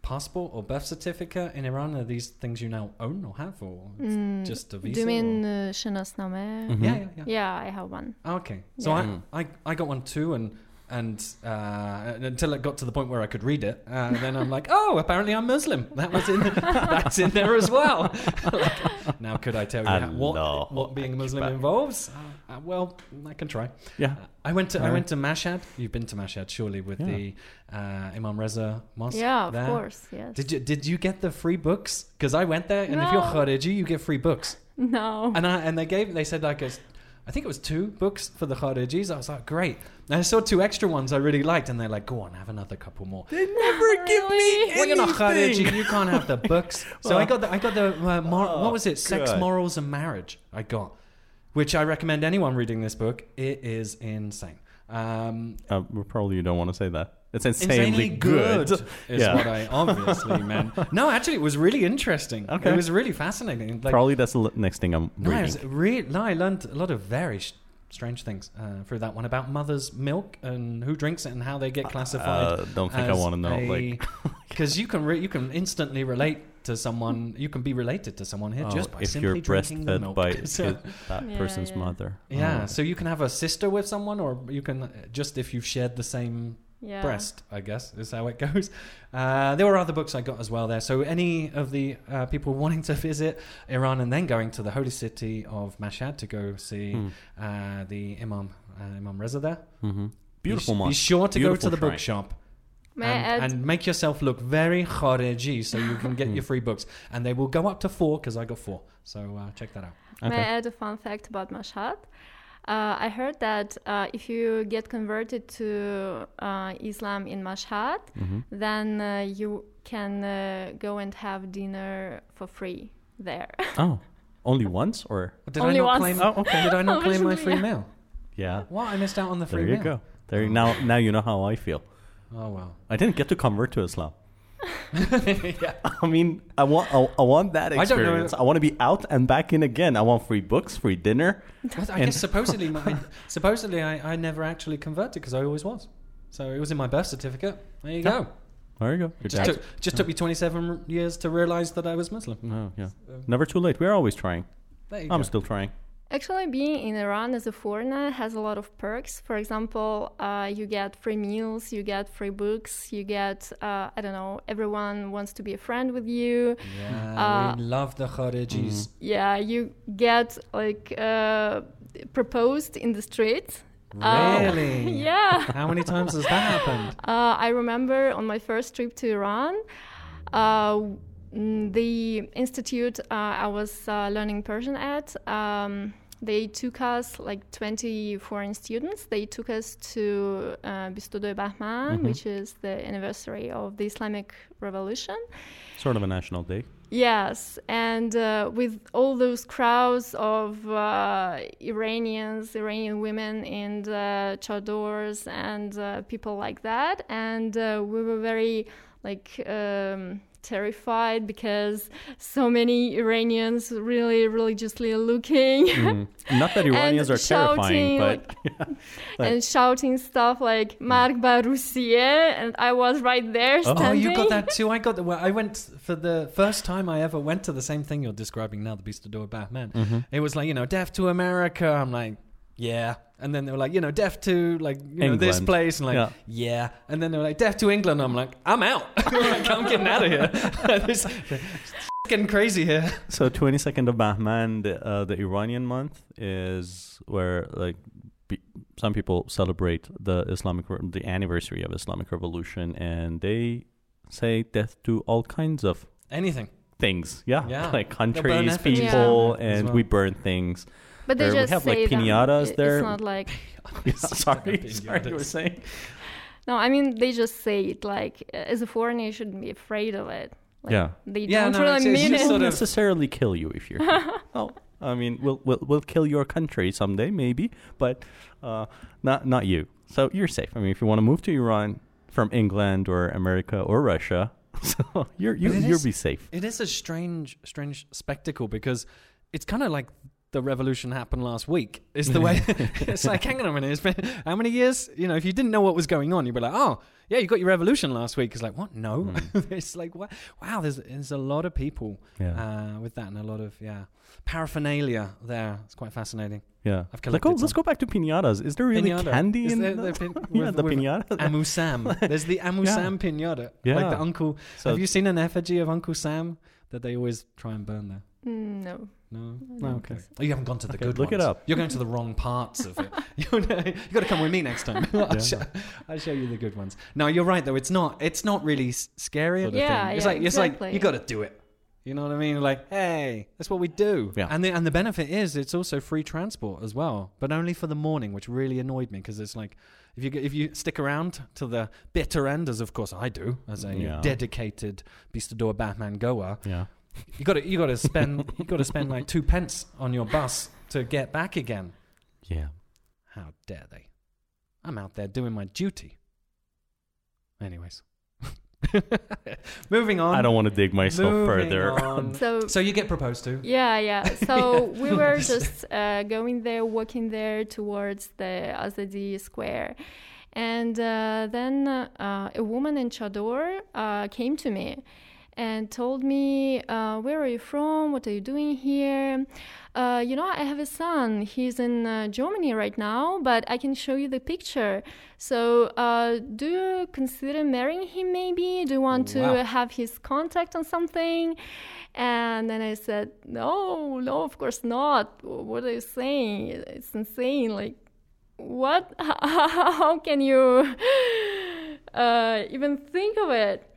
passport or birth certificate in Iran? Are these things you now own or have, or Mm, just a visa? Do you mean or- uh, Shinasname? Mhm. Yeah, yeah, yeah. Yeah, I have one. Okay, so Yeah. I, I I got one too, and and uh, until it got to the point where I could read it, uh, then I'm like, oh, apparently I'm Muslim. That was in that's in there as well. Like, now, could I tell you how, what what being a Muslim involves? Uh, uh, well, I can try. Yeah. Uh, I went to I went to Mashhad. You've been to Mashhad surely with Yeah. the uh, Imam Reza Mosque. yeah, of there. course. Yes. Did you did you get the free books? Because I went there, and if you're No. Khariji, you get free books. no. And I and they gave they said like a, I think it was two books for the Kharijis. I was like, great. And I saw two extra ones I really liked, and they're like, go on, have another couple more. They never give me Well, you're not anything. Khariji, you can't have the books. So I got the I got the uh, mor- Oh, what was it? Sex, God. morals, and marriage. I got, which I recommend anyone reading this book. It is insane. Um, Uh, probably you don't want to say that. It's insanely, good, is Yeah. what I obviously meant. No, actually, it was really interesting. Okay. It was really fascinating. Like, probably that's the next thing I'm No, I, reading. was re- no, I learned a lot of very sh- strange things uh, through that one about mother's milk and who drinks it and how they get classified. Uh, don't think I want to know. like, because you can re- you can instantly relate to someone. You can be related to someone here oh, just by if simply you're drinking the milk. by So- his- that Yeah, person's yeah. mother. yeah, Oh. so you can have a sister with someone, or you can uh, just if you've shared the same yeah. breast, I guess, is how it goes. Uh, there were other books I got as well there. So, any of the uh, people wanting to visit Iran and then going to the holy city of Mashhad to go see Hmm. uh, the Imam uh, Imam Reza there, Mhm. Beautiful be, mosque. Be sure to go to the shrine. bookshop. And, add? and make yourself look very khariji so you can get Hmm. your free books. And they will go up to four because I got four. So uh, check that out. May I Okay. add a fun fact about Mashhad? Uh, I heard that uh, if you get converted to uh, Islam in Mashhad, Mhm. then uh, you can uh, go and have dinner for free there. Oh, only once or Did Only I not once. claim? Oh, okay. Did I not claim my free yeah. meal? yeah. What? I missed out on the free meal. There you meal. go. There now now you know how I feel. Oh well. I didn't get to convert to Islam. yeah. I mean, I want I, I want that I experience. I, want to be out and back in again. I want free books, free dinner. Well, I And- guess supposedly, my, supposedly I, I never actually converted because I always was. So it was in my birth certificate. There you go. There you go. Just took, just took me 27 years to realize that I was Muslim. No, yeah. Never too late. We're always trying. There you I'm go. still trying. Actually, being in Iran as a foreigner has a lot of perks. For example, uh, you get free meals, you get free books, you get, uh, I don't know, everyone wants to be a friend with you. Yeah, Uh, we love the Kharijis. Yeah, you get like uh, proposed in the street. Uh, Really? yeah. How many times has that happened? Uh, I remember on my first trip to Iran, the institute uh, I was uh, learning Persian at, um, they took us, like 20 foreign students, they took us to uh, Bistodoy Bahman, Mhm. which is the anniversary of the Islamic Revolution. Sort of a national day. Yes, and uh, with all those crowds of uh, Iranians, Iranian women in uh, chadors and uh, people like that, and uh, we were very like um, terrified because so many Iranians really religiously looking Mm. Not that Iranians are terrifying, shouting, but Like- and shouting stuff like "Mark ba and I was right there Oh, Oh, you got that too. I got the. Well, I went for the first time I ever went to the same thing you're describing now, the Bistodoy Bahman. Mhm. It was like you know, deaf to America. I'm like, yeah. And then they were like, you know, deaf to like you know this place, and like, Yeah. yeah. And then they were like, deaf to England. I'm like, I'm out. like, I'm getting out of here. this, it's getting crazy here. So 22nd of Bahman, the, uh, the Iranian month, is where like be, some people celebrate the Islamic the anniversary of Islamic Revolution, and they say death to all kinds of Anything. things. Yeah, Yeah. like countries, people, Yeah. and well. we burn things. But they Or we just have, like, say them. piñatas It- there. It's not like sorry, Being sorry, you were saying. no. I mean, they just say it. Like as a foreigner, you shouldn't be afraid of it. Like, Yeah. They Yeah, don't no, really it's- it's mean just it. sort Won't of- necessarily kill you if you're. oh, I mean, we'll we'll we'll kill your country someday, maybe, but uh, not not you. So you're safe. I mean, if you want to move to Iran from England or America or Russia, so you're you, you'll is- be safe. It is a strange, strange spectacle because it's kind of like the revolution happened last week. Is the way. it's like, hang on a minute. It's been how many years? You know, if you didn't know what was going on, you'd be like, oh, yeah, you got your revolution last week. It's like, what? No. it's like, what? Wow, there's there's a lot of people Yeah. uh, with that and a lot of yeah paraphernalia there. It's quite fascinating. yeah. I've Like, collected oh, let's go back to pinatas. Is there really Pinata. candy Is in there- the, there pin- yeah, the pinata? Amu Sam. There's the Amu Yeah. Sam pinata. Yeah. Like the uncle. So- Have you seen an effigy of Uncle Sam that they always try and burn there? Mm, no. No. Oh, okay. Oh, you haven't gone to the Okay, good look it up. You're going to the wrong parts of it. You've got to come with me next time. I'll, Yeah. show, I'll show you the good ones. No, you're right though. It's not. It's not really scary. Sort of Yeah, It's yeah, like it's like you got to do it. You know what I mean? Like, hey, that's what we do. Yeah. And the and the benefit is it's also free transport as well, but only for the morning, which really annoyed me because it's like if you if you stick around to the bitter end, as of course I do, as a Yeah. dedicated Bistodoy Bahman goer, Yeah. You got to you got to spend you got to spend like two pence on your bus to get back again. Yeah. How dare they? I'm out there doing my duty. Anyways, moving on. I don't want to dig myself Moving further. So So you get proposed to. Yeah, yeah. So we were just uh, going there, walking there towards the Azadi Square. And uh, then uh, a woman in Chador uh, came to me and told me, uh, Where are you from? What are you doing here? Uh, you know, I have a son. He's in uh, Germany right now, but I can show you the picture. So, uh, do you consider marrying him maybe? Do you want to Wow. have his contact on something? And then I said, No, no, of course not. What are you saying? It's insane. Like, what? How can you uh, even think of it?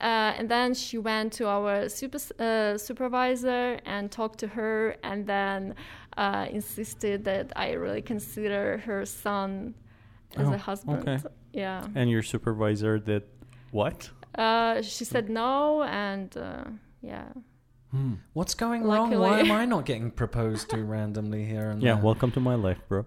Uh, and then she went to our super, uh, supervisor and talked to her, and then uh, insisted that I really consider her son as Oh, a husband. okay. Yeah. and your supervisor did what? Uh, she said no, and uh, yeah. What's going wrong? Why am I not getting proposed to randomly here and Yeah, there? welcome to my life, bro.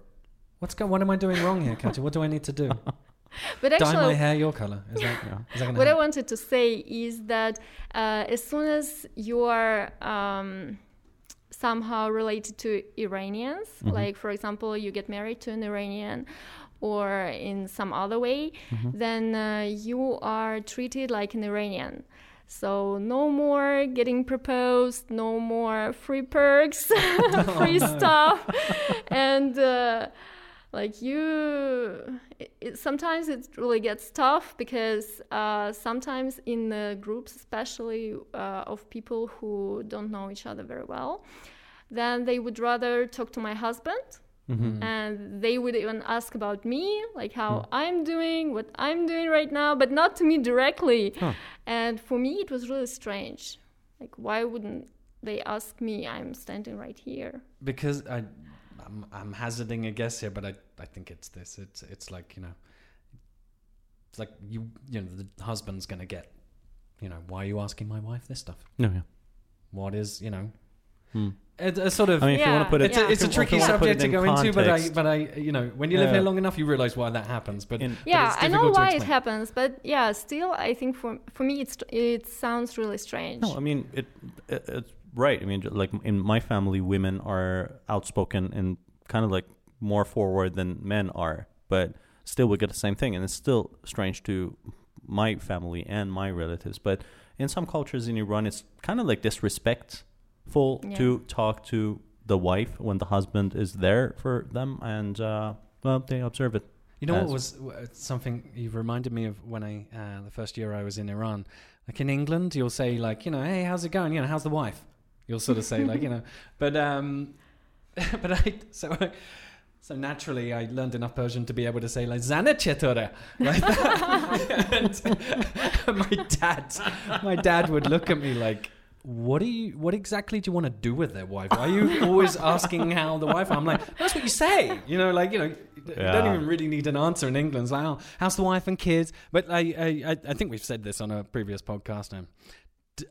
What's going? What am I doing wrong here, Katya? What do I need to do? But Dye my actually, hair your color. Is that? Yeah. Is that what I wanted to say is that uh, as soon as you are um, somehow related to Iranians, like for example, you get married to an Iranian or in some other way, then uh, you are treated like an Iranian. So no more getting proposed, no more free perks, free stuff, and uh, like you, it, it, sometimes it really gets tough because uh, sometimes in the groups, especially uh, of people who don't know each other very well, then they would rather talk to my husband Mm-hmm. and they would even ask about me like how i'm doing what i'm doing right now but not to me directly. Huh. and for me it was really strange. Like why wouldn't they ask me? I'm standing right here. Because I, I'm, I'm hazarding a guess here, but I, I think it's this. It's, it's like you know, it's like you, you know, the husband's gonna get, you know, why are you asking my wife this stuff? No, yeah. What is, you know, Hmm. it's a sort of. I mean, if you want to put it, it's, a, it's a tricky wanna subject to in go into, but I, but I, you know, when you live Yeah. here long enough, you realize why that happens. But, in- but yeah it's i know difficult why it happens but yeah still i think for for me it's it sounds really strange No, I mean it, it. It's right. I mean, like in my family, women are outspoken and kind of like more forward than men are, but still we get the same thing, and it's still strange to my family and my relatives. But in some cultures in Iran, it's kind of like disrespectful Yeah. to talk to the wife when the husband is there for them, and uh, well, they observe it. You know what was something you've reminded me of when I uh, the first year I was in Iran. Like in England, you'll say like, you know, hey, how's it going? You know, how's the wife? You'll sort of say like, you know, but um, but I so so naturally I learned enough Persian to be able to say like Zana chetore like that. and my dad, my dad would look at me like. What do you? What exactly do you want to do with their wife? Why are you always asking how the wife? I'm like, that's what you say. You know, like you know, you don't even really need an answer in England. It's like, oh, how's the wife and kids? But I, I, I- I think we've said this on a previous podcast. Um, d-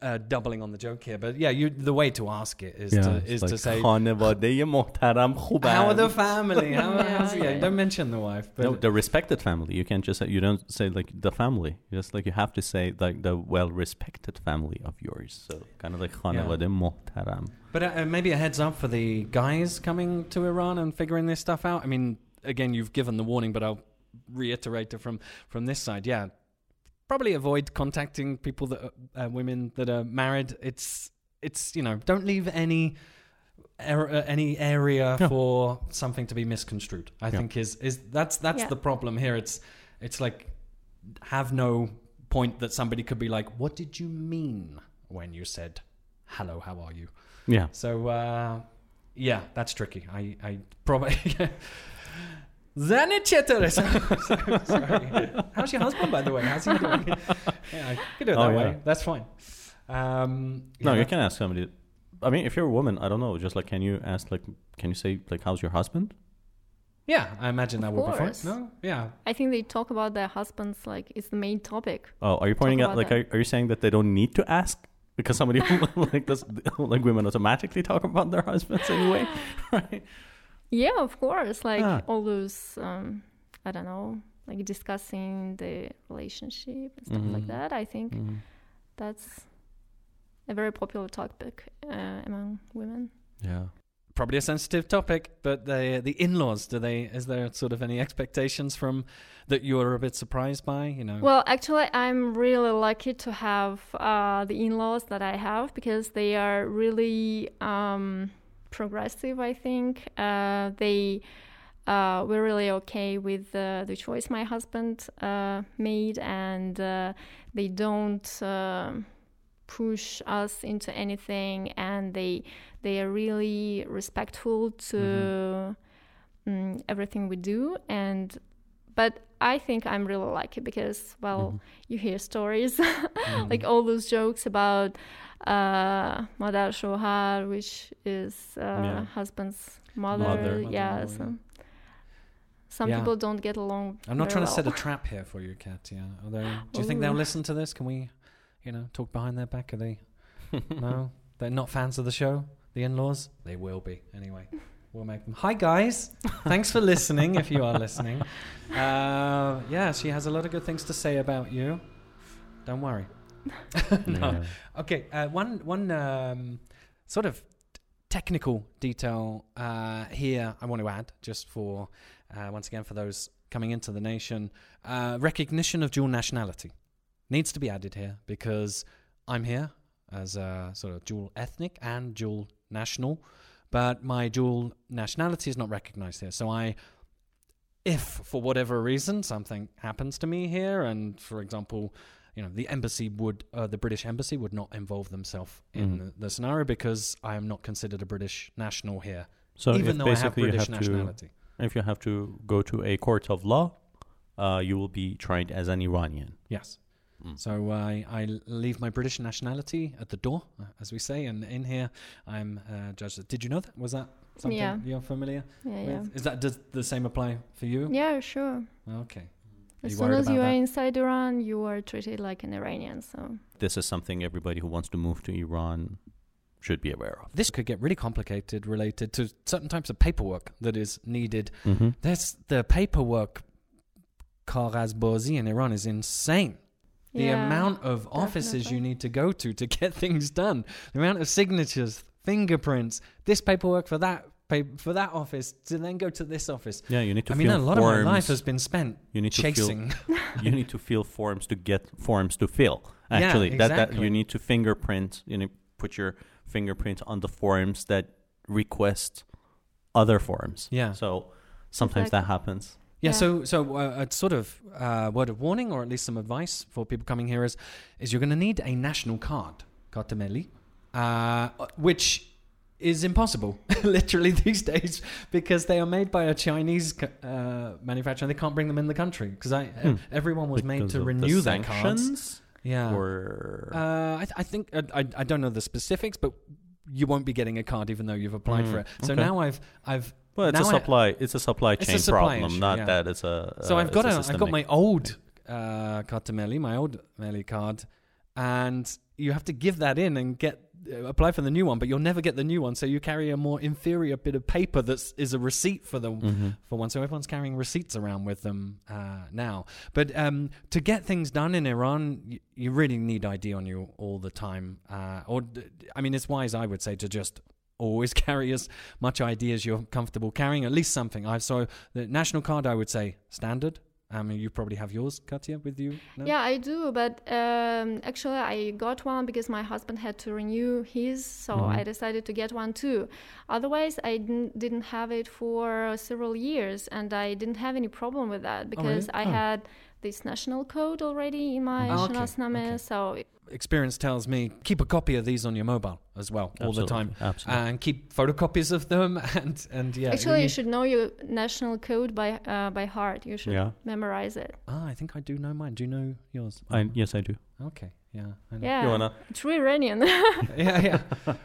uh, doubling on the joke here, but yeah, you the way to ask it is Yeah, to it's is like to say خانواده محترم خوبن. how are the family? How, Yeah, how's- yeah, yeah. don't mention the wife, but no, the respected family. You can't just say, you don't say like the family. You just like you have to say like the well-respected family of yours. So kind of like خانواده محترم. But uh, maybe a heads up for the guys coming to Iran and figuring this stuff out. I mean, again, you've given the warning, but I'll reiterate it from from this side. Yeah, probably avoid contacting people that are, uh, women that are married. It's it's you know don't leave any. er- uh, Any area Yeah. for something to be misconstrued, I Yeah. think is is that's that's Yeah. the problem here. It's it's like have no point that somebody could be like, "What did you mean when you said hello? How are you?" Yeah. So uh, yeah, that's tricky. I I probably. Zanichetere. Sorry. How's your husband, by the way? How's he doing? yeah, I could do it Oh, that yeah. way. That's fine. Um, No, yeah. you can ask somebody. I mean, if you're a woman, I don't know. Just like, can you ask like, can you say like, how's your husband? Yeah, I imagine that Of would be fine. No, yeah. I think they talk about their husbands like it's the main topic. Oh, are you pointing out like, are, are you saying that they don't need to ask because somebody like does like women automatically talk about their husbands anyway, right? Yeah, of course. Like Ah. all those, um, I don't know, like discussing the relationship and stuff like Mhm. that. I think Mm-hmm. that's a very popular topic uh, among women. Yeah. Probably a sensitive topic, but the the in-laws. Do they? Is there sort of any expectations from that you are a bit surprised by? You know. Well, actually, I'm really lucky to have uh, the in-laws that I have because they are really um, progressive. I think uh, they uh, were really okay with uh, the choice my husband uh, made, and uh, they don't um push us into anything, and they they are really respectful to mm, everything we do, and but I think I'm really lucky because well Mhm. you hear stories Mm. like all those jokes about uh madar shohar which is uh, Yeah. husband's mother, Mother. yeah Mother-in-law, some some Yeah. people don't get along I'm not very trying to set a trap here for you, Katya. Are they, do you think they'll listen to this? Can we, you know, talk behind their back? Are they? no, they're not fans of the show. The in-laws, they will be anyway. We'll make them. Hi guys, thanks for listening. if you are listening, uh, yeah, she has a lot of good things to say about you. Don't worry. no. Okay, uh, one one um, sort of technical detail uh, here I want to add, just for uh, once again for those coming into the nation, uh, recognition of dual nationality needs to be added here because I'm here as a sort of dual ethnic and dual national, but my dual nationality is not recognized here. So I. If for whatever reason something happens to me here, and for example, you know, the embassy would, uh, the British embassy would not involve themselves in Mhm. the, the scenario because I am not considered a British national here, So even if though I have British have to, nationality. if you have to go to a court of law, uh, you will be tried as an Iranian. Yes. Mm. So I, I leave my British nationality at the door, uh, as we say, and in here I'm uh, judged. Did you know that? Was that something Yeah. you're familiar yeah yeah with? Is that does the same apply for you? yeah sure Okay. Are as soon as you are inside iran you are treated like an iranian so This is something everybody who wants to move to Iran should be aware of. This could get really complicated related to certain types of paperwork that is needed Mm-hmm. There's the paperwork Karazbozi in Iran is insane. The yeah, amount of offices you need to go to to get things done, the amount of signatures, fingerprints, this paperwork for that pa- for that office to then go to this office. Yeah, you need to I mean, a lot forms. of my life has been spent you need to fill, chasing. you need to fill forms to get forms to fill. Yeah, Actually, that that you need to fingerprint. You know, put your fingerprint on the forms that request other forms. Yeah. So sometimes that happens. Yeah, Yeah. so so uh, a sort of uh, word of warning, or at least some advice for people coming here is, is you're going to need a national card, kartameli, uh, which is impossible, literally these days, because they are made by a Chinese uh, manufacturer. and They can't bring them in the country because I Hmm. everyone was made Because to of the renew their cards. Yeah, or uh, I, th- I think I, I I don't know the specifics, but you won't be getting a card even though you've applied for Mm, it. So okay. now I've I've well, it's a now I- supply. it's a supply It's a chain supply problem, issue, not yeah. that it's a. So uh, I've got it's a, I've got my old uh, Kartameli, my old Meli card, and you have to give that in and get uh, apply for the new one, but you'll never get the new one. So you carry a more inferior bit of paper that is a receipt for them Mhm. for one. So everyone's carrying receipts around with them uh, now. But um, to get things done in Iran, you, you really need ID on you all the time. Uh, or, I mean, it's wise, I would say, to just always carry as much ID as you're comfortable carrying. At least something. I so the national card, I would say, standard. I mean, you probably have yours, Katya, with you. No? Yeah, I do, but um, actually, I got one because my husband had to renew his, so. Mhm. I decided to get one too. Otherwise, I didn't, didn't have it for several years, and I didn't have any problem with that because I Oh. had this national code already in my Oh, okay, okay. so Experience tells me keep a copy of these on your mobile as well all the time. Absolutely, Absolutely. And keep photocopies of them, and and yeah. actually, you you should know your national code by uh, by heart. You should yeah. memorize it. Ah, I think I do know mine. Do you know yours? I, yes, I do. Okay. Yeah. I know. Yeah, You wanna? it's Iranian. yeah. Yeah.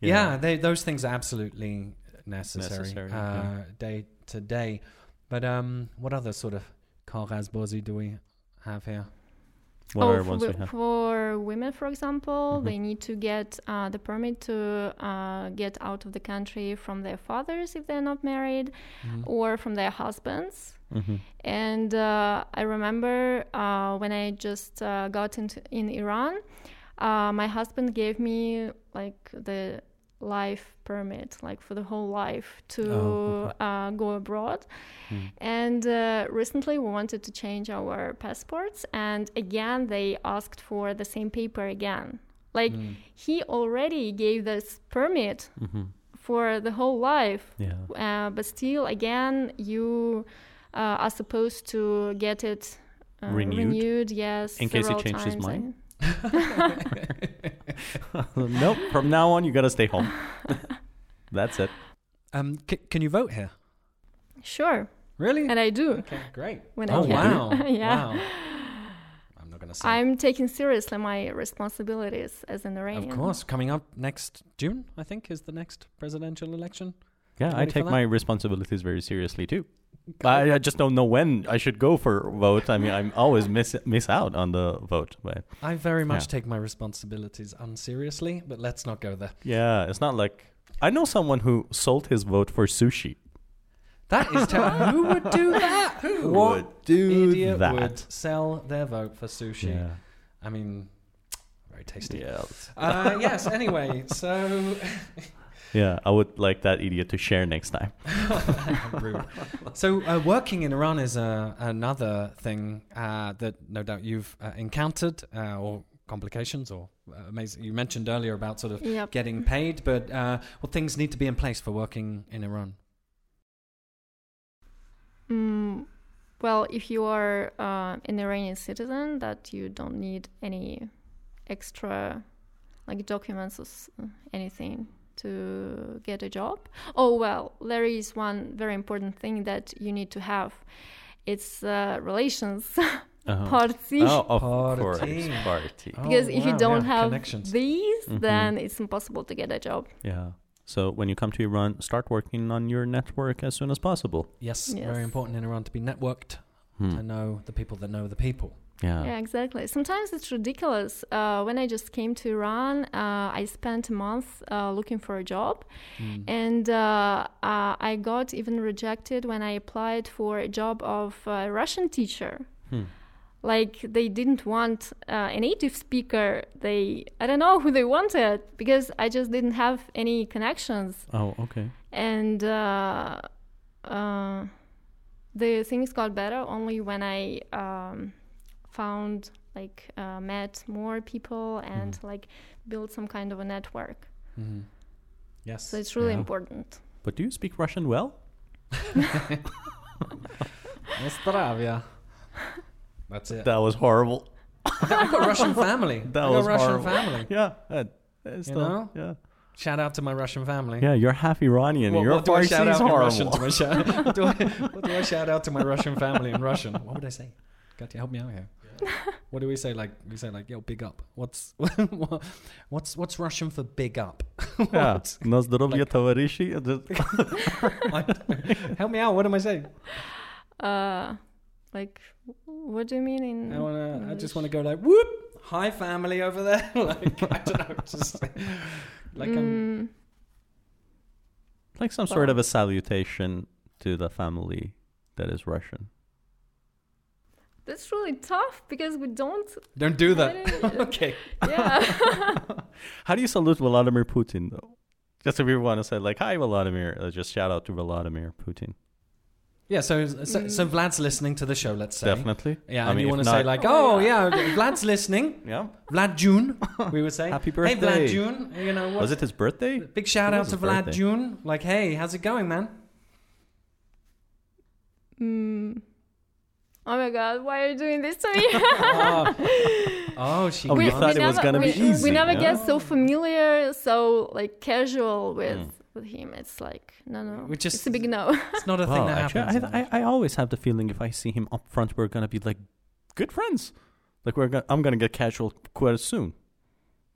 Yeah. They, those things are absolutely necessary, Necessary, uh, yeah. day to day. But um, what other sort of kaghazbozi do we have here? What oh, for, ones we have? for women, for example, Mhm. they need to get uh, the permit to uh, get out of the country from their fathers if they're not married, Mhm. or from their husbands. hmm And uh, I remember uh, when I just uh, got into in Iran, uh, my husband gave me like the life permit, like for the whole life to Oh, uh, go abroad. Mm. And uh, recently we wanted to change our passports, and again they asked for the same paper again. Like Mm. he already gave this permit hmm for the whole life, Yeah. uh, but still, again, you uh, are supposed to get it uh, Renewed? yes, In case he changed his mind? And- nope. From now on, you gotta stay home. That's it. Um, c- can you vote here? Sure, Really? and I do. okay, great. When oh I can. wow! Yeah. Wow. I'm not gonna say. I'm taking seriously my responsibilities as an Iranian. Of course, coming up next June, I think, is the next presidential election. Yeah, I take my responsibilities very seriously too. I, I just don't know when I should go for vote. I mean, I'm always miss miss out on the vote, but I very much Yeah. take my responsibilities unseriously, but let's not go there. yeah, it's not like I know someone who sold his vote for sushi. That is terrible. Who would do that? Who would do idiot that? would sell their vote for sushi? Yeah, I mean, very tasty. yeah, Uh, yes. Anyway, so yeah. I would like that idiot to share next time. Rude. So, uh, working in Iran is uh, another thing uh, that no doubt you've uh, encountered, uh, or complications, or uh, amazing. You mentioned earlier about sort of Yep. getting paid, but uh, what things need to be in place for working in Iran? Mm, well, if you are uh, an Iranian citizen, that you don't need any extra like documents or anything to get a job. Oh well, there is one very important thing that you need to have. It's uh, relations Uh-huh. party. Oh, of course, Party. party. because Oh, if you don't yeah, have connections. these, Mhm. then it's impossible to get a job. Yeah. So when you come to Iran, start working on your network as soon as possible. Yes, Yes. very important in Iran to be networked, Hmm. to know the people that know the people. Yeah. Yeah, exactly. Sometimes it's ridiculous. Uh, when I just came to Iran, uh, I spent a month uh, looking for a job, Mm. and uh, uh, I got even rejected when I applied for a job of a Russian teacher. Hmm. Like they didn't want uh, a native speaker. They I don't know who they wanted because I just didn't have any connections, Oh, okay. and uh, uh, the things got better only when I um, found like uh, met more people and Mhm. like built some kind of a network. Mhm. Yes. So it's really Yeah. important. But do you speak Russian well? Ostravia. That's it. That was horrible. I've got a Russian family. That I've was a Russian horrible. family. Yeah. Uh, uh, still, know? Yeah. Shout out to my Russian family. Yeah, you're half Iranian. What, your what do I shout is out in horrible. Russian to my shout? what, do I, what do I shout out to my Russian family in Russian? What would I say? Got to help me out here. What do we say? Like we say like yo, big up. What's what's what's Russian for big up? yeah. What? На здоровье, товарищи. Like, help me out. What am I saying? Uh, like, what do you mean in? I wanna. I just English? want to go like whoop hi family over there. like I don't know, just like um, Mm, Like some sort of a salutation to the family that is Russian. that's really tough because we don't. don't do that. Okay. Yeah. How do you salute Vladimir Putin, though? Just if you want to say, like, hi, Vladimir, uh, just shout out to Vladimir Putin. Yeah, so, so so Vlad's listening to the show. Let's say. Definitely. Yeah, I and mean, you want to say like, Oh, oh yeah, Vlad's listening. Yeah. Vlad June, we would say. Happy birthday, Hey. Vlad June, you know what? Was it his birthday? Big shout out to Vlad birthday. June. Like, hey, how's it going, man? mm. Oh my god, why are you doing this to me? oh, oh, she. Oh, you we, thought we it was never, gonna be we, easy, We never yeah? get so familiar, so like casual with Mm. with him. It's like no, no. We just- it's a big no. It's not a thing that actually, happens. I, I, I always have the feeling if I see him up front, we're gonna be like good friends. Like we're gonna, I'm gonna get casual quite soon.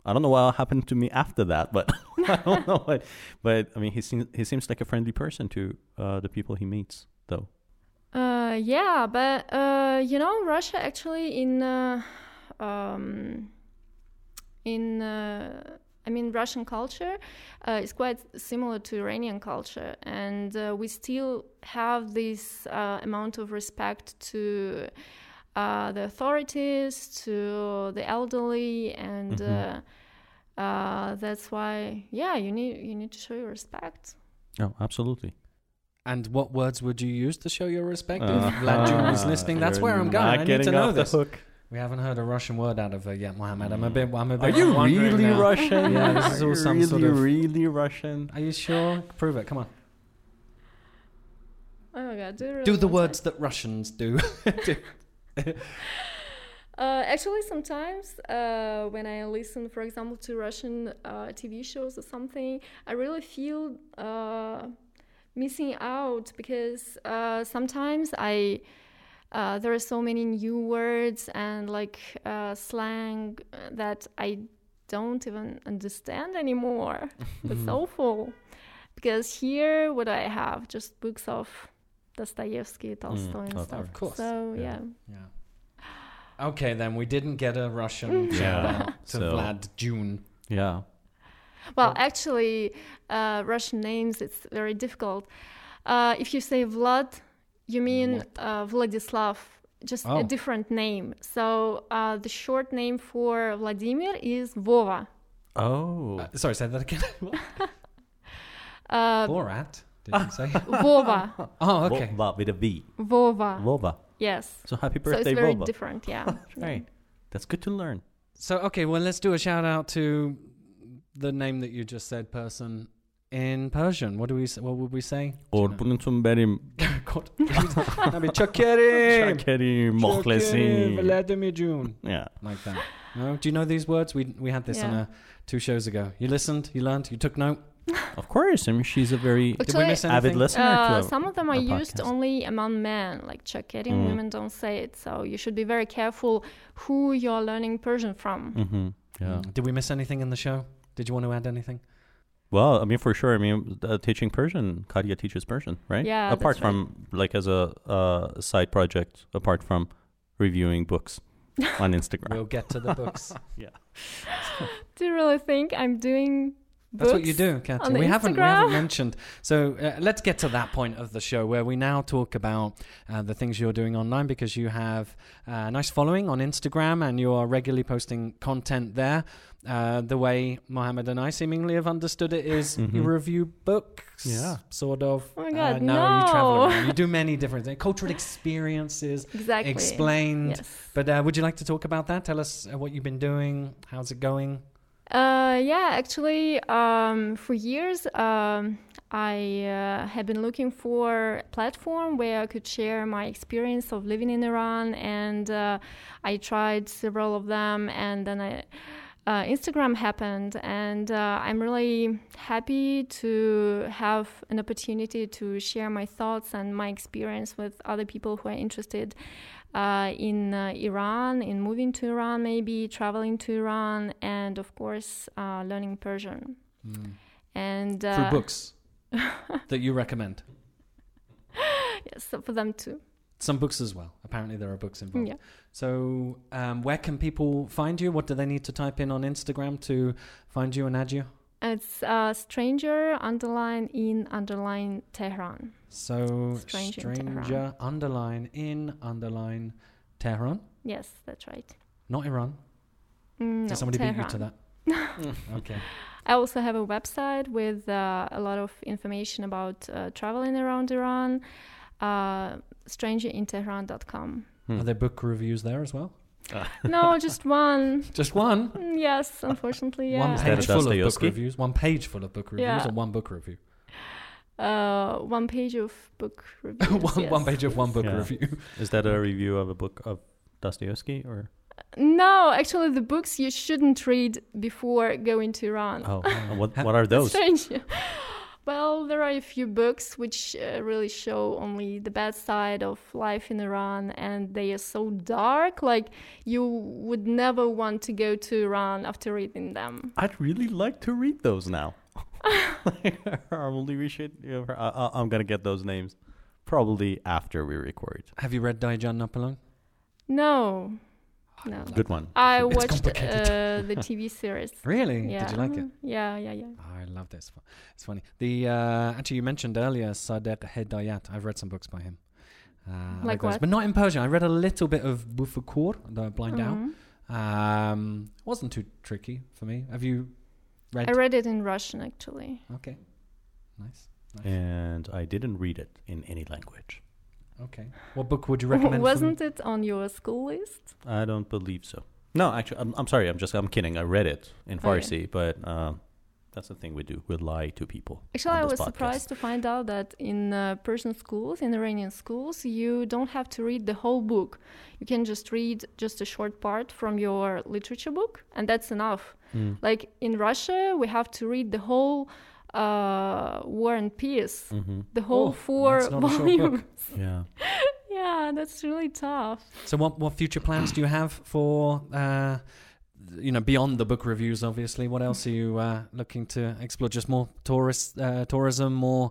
I don't know what happened to me after that, but I don't know. What, but I mean, he seems he seems like a friendly person to uh, the people he meets, though. Uh, yeah, but uh, you know, Russia actually in uh, um, in uh, I mean, Russian culture uh, is quite similar to Iranian culture, and uh, we still have this uh, amount of respect to uh, the authorities, to the elderly, and uh, that's why, yeah, you need you need to show your respect. Oh, absolutely. And what words would you use to show your respect? Uh, if Vlad June was listening, that's you're where I'm going. I need to know off the this. hook. We haven't heard a Russian word out of her yet, Mohammed. I'm a bit. I'm a bit. Are you wondering really now. Russian? Yeah, this is Are all some really, sort of- really Russian. Are you sure? Prove it. Come on. Oh my god, do, really Do the want words that Russians do. Do- Uh, actually, sometimes uh, when I listen, for example, to Russian uh, TV shows or something, I really feel uh, missing out because uh, sometimes I uh, there are so many new words and like uh, slang that I don't even understand anymore. It's awful because here, what I have just books of Dostoevsky, Tolstoy, and oh, stuff. of course. So Yeah. yeah. yeah. Okay, then we didn't get a Russian Mm. shout Yeah. out to So- Vlad June. Yeah. Well, actually, uh, Russian names it's very difficult. Uh, if you say Vlad, you mean uh, Vladislav, just Oh. a different name. So uh, the short name for Vladimir is Vova. Oh. Uh, sorry, say that again. Uh, Borat. Did you say? Vova, Oh, okay. Vova with a V. Vova. Vova. Yes. So happy birthday, So it's birthday, very Vova. different. Yeah. Right. That's good to learn. So okay, well let's do a shout out to the name that you just said, person in Persian. What do we? s- What would we say? قربونتون بریم God. I mean, Chakerim. شاکریم مخلصیم Vladimir June. Yeah. Like that. No? Do you know these words? We we had this on Yeah. a two shows ago. You listened. You learned. You took note. Of course. I mean, she's a very Did we Actually, miss avid anything? listener to Uh, a- some of them are our used podcast. only among men, like Chakeri. Mm. Women don't say it, so you should be very careful who you're learning Persian from. hmm Yeah. Mm. Did we miss anything in the show? Did you want to add anything? Well, I mean, for sure. I mean, uh, teaching Persian, Katya teaches Persian, right? Yeah, Apart that's from like as a uh, side project, apart from reviewing books on Instagram. We'll get to the books. Yeah. do you really think I'm doing That's what you do, Katya. on We haven't, we haven't mentioned. So uh, let's get to that point of the show where we now talk about uh, the things you're doing online because you have uh, a nice following on Instagram and you are regularly posting content there. Uh, the way Mohammed and I seemingly have understood it is you Mhm. review books, Yeah. sort of. Oh my God, no, you travel around. You do many different things, cultural experiences, exactly? explained. Yes. But uh, would you like to talk about that? Tell us uh, what you've been doing. How's it going? Uh, yeah, actually, um, for years, um, I uh, have been looking for a platform where I could share my experience of living in Iran, and uh, I tried several of them, and then I. Uh, Instagram happened, and uh, I'm really happy to have an opportunity to share my thoughts and my experience with other people who are interested uh, in uh, Iran, in moving to Iran, maybe traveling to Iran, and of course, uh, learning Persian. And uh, Through books that you recommend. yes, for them too. Some books as well. Apparently, there are books involved. Yeah. So, um, where can people find you? What do they need to type in on Instagram to find you and add you? It's uh, stranger underline in underline Tehran. So, Stranger stranger, Tehran. underline in underline Tehran, Yes, that's right. not Iran. Mm, no, somebody beat you to that? okay. I also have a website with uh, a lot of information about uh, traveling around Iran. Uh, strangerinTehran.com. Hmm. Are there book reviews there as well? no, just one. Just one. Yes, unfortunately, One yeah. that page full of book reviews. One page full of book reviews, Yeah. or one book review. Uh, one page of book reviews. one, one page of one book Yeah. review. Is that a review of a book of Dostoevsky or? No, actually, the books you shouldn't read before going to Iran. Oh, what what are those? Strange. Well, there are a few books which uh, really show only the bad side of life in Iran, and they are so dark. Like you would never want to go to Iran after reading them. I'd really like to read those now. Probably we should. yeah, I, I, I'm gonna get those names probably after we record. Have you read Dayi Jan Napoleon? No, no. Good one. I It's watched complicated. uh, the TV series. Really? Yeah. Did you like it? Yeah, yeah, yeah. Oh, I love this. It's, it's funny. The uh, actually you mentioned earlier Sadegh Hedayat. I've read some books by him. Uh, I Like those, what? But not in Persian. I read a little bit of Buf-e Kur, the Blind Mhm. Owl. Um, wasn't too tricky for me. Have you read? I read it in Russian actually. okay, nice. nice. And I didn't read it in any language. Okay. What book would you recommend? Wasn't it on your school list? I don't believe so. No, actually, I'm, I'm sorry. I'm just I'm kidding. I read it in Oh, yeah. Farsi, but um, that's the thing we do. We lie to people. Actually, I was podcast. surprised to find out that in uh, Persian schools, in Iranian schools, you don't have to read the whole book. You can just read just a short part from your literature book, and that's enough. Mm. Like in Russia, we have to read the whole uh, War and Peace, hmm the whole Oh, four that's not a short book. volumes. Yeah. yeah, that's really tough. So, what what future plans do you have for? Uh, you know, beyond the book reviews, obviously. What else are you uh, looking to explore? Just more tourist uh, tourism, more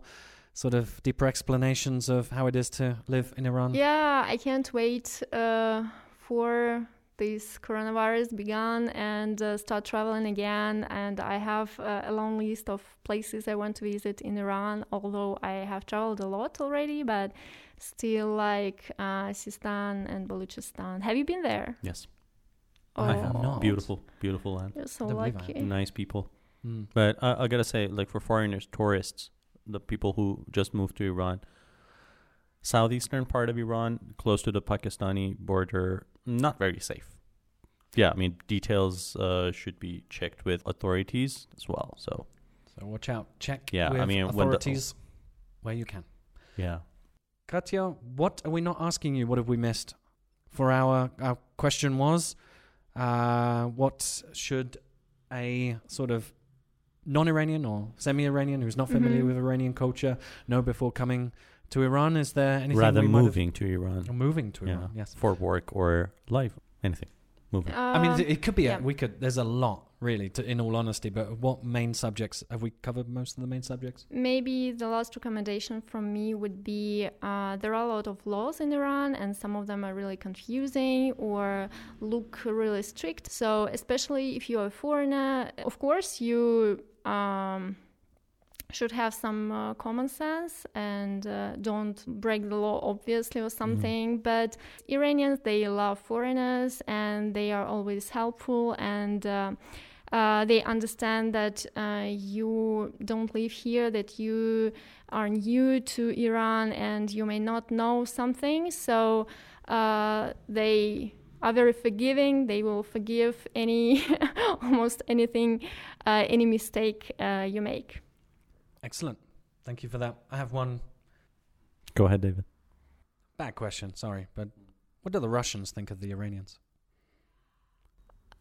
sort of deeper explanations of how it is to live in Iran. Yeah, I can't wait uh, for this coronavirus began and uh, start traveling again. And I have uh, a long list of places I want to visit in Iran. Although I have traveled a lot already, but still like uh, Sistan and Baluchistan. Have you been there? Yes. Oh, I have not. Beautiful, beautiful land. You're so Don't believe I lucky. Nice people. Mm. But I, I gotta say, like for foreigners, tourists, the people who just moved to Iran, southeastern part of Iran, close to the Pakistani border, not very safe. Yeah, I mean details uh, should be checked with authorities as well. So So watch out. Check Yeah, I mean, when the- authorities where you can. yeah, Katya, what are we not asking you? What have we missed? For our our question was, uh, what should a sort of non-Iranian or semi-Iranian who's not familiar Mhm. with Iranian culture know before coming to Iran? Is there anything rather we moving to Iran, Or moving to yeah, Iran? Yes. for work or life, anything, moving. I mean, Um, it could be. yeah. A, we could. There's a lot, really. To, in all honesty, but what main subjects have we covered? Most of the main subjects. Maybe the last recommendation from me would be uh, there are a lot of laws in Iran, and some of them are really confusing or look really strict. So, especially if you are a foreigner, of course, you um, should have some uh, common sense and uh, don't break the law, obviously, or something. But Iranians, they love foreigners and they are always helpful and uh, uh, they understand that uh, you don't live here, that you are new to Iran and you may not know something. So uh, they are very forgiving. They will forgive any, almost anything, uh, any mistake uh, you make. Excellent. Thank you for that. I have one Go ahead, David. bad question. Sorry, but what do the Russians think of the Iranians?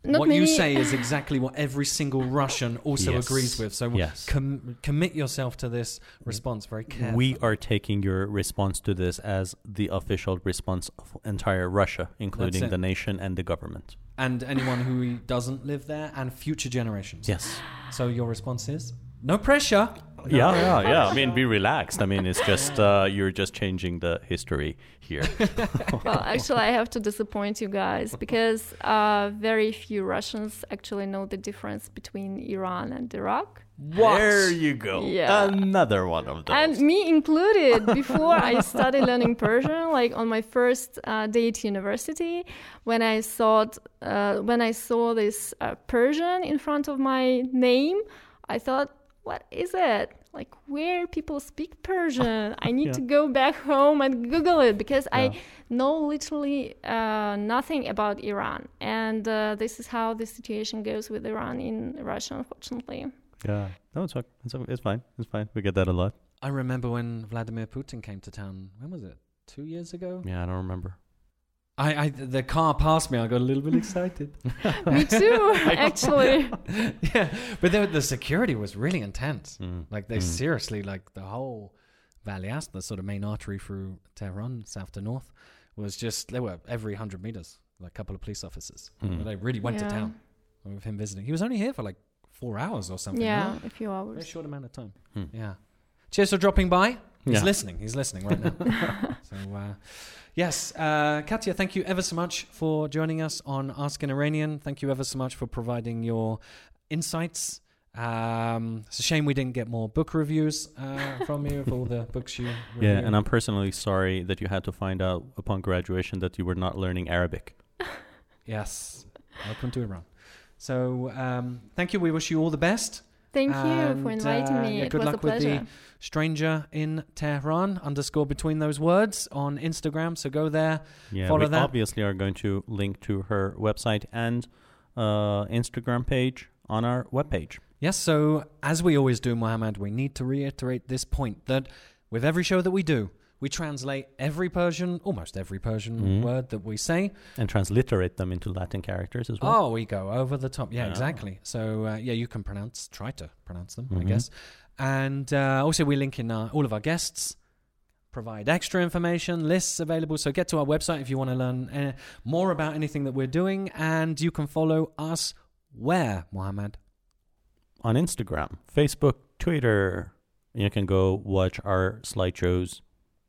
Not what many, you say is exactly what every single Russian also Yes. agrees with. So Yes. com- commit yourself to this response very carefully. We are taking your response to this as the official response of entire Russia, including the nation and the government. and anyone who doesn't live there and future generations. Yes. So your response is no pressure. Yeah, yeah, yeah. I mean, be relaxed. I mean, it's just uh, you're just changing the history here. well, actually, I have to disappoint you guys because uh, very few Russians actually know the difference between Iran and Iraq. There you go. Yeah. Another one of those. And me included, before I started learning Persian, like on my first uh, day at university, when I saw uh, when I saw this uh, Persian in front of my name, I thought, what is it? Like where people speak Persian? I need Yeah. to go back home and Google it because Yeah. I know literally uh, nothing about Iran, and uh, this is how the situation goes with Iran in Russia, unfortunately. yeah. No, it's, ok- it's, ok- it's fine. It's fine. We get that a lot. I remember when Vladimir Putin came to town. When was it? Two years ago. Yeah, I don't remember. I, I the car passed me. I got a little bit excited. Me too, actually. yeah, but the, the security was really intense. Mm. Like they Mm. seriously, like the whole Valiasr, the sort of main artery through Tehran, south to north, was just they were every hundred meters, like a couple of police officers. Mm. They really went Yeah. to town with him visiting. He was only here for like four hours or something. Yeah, right? a few very hours. short amount of time. Hmm. Yeah. Cheers for dropping by. He's Yeah. listening. He's listening right now. so, uh, yes, uh, Katya, thank you ever so much for joining us on Ask an Iranian. Thank you ever so much for providing your insights. Um, it's a shame we didn't get more book reviews uh, from you of all the books you. Yeah, and I'm personally sorry that you had to find out upon graduation that you were not learning Arabic. yes, welcome to Iran. So, um, thank you. We wish you all the best. Thank you for inviting uh, me. yeah, it good was a luck with the- pleasure. Stranger in Tehran underscore between those words on Instagram. So go there. Yeah, Follow we that. obviously are going to link to her website and uh, Instagram page on our webpage. Yes, so as we always do, Mohammed, we need to reiterate this point that with every show that we do, we translate every Persian, almost every Persian Mhm. word that we say. And transliterate them into Latin characters as well. Oh, we go over the top. Yeah, Yeah. exactly. So, uh, yeah, you can pronounce, try to pronounce them, I Mhm. guess. And uh, also, we link in uh, all of our guests, provide extra information, lists available. So, get to our website if you want to learn uh, more about anything that we're doing. And you can follow us where, Mohammed? On Instagram, Facebook, Twitter. You can go watch our slideshows,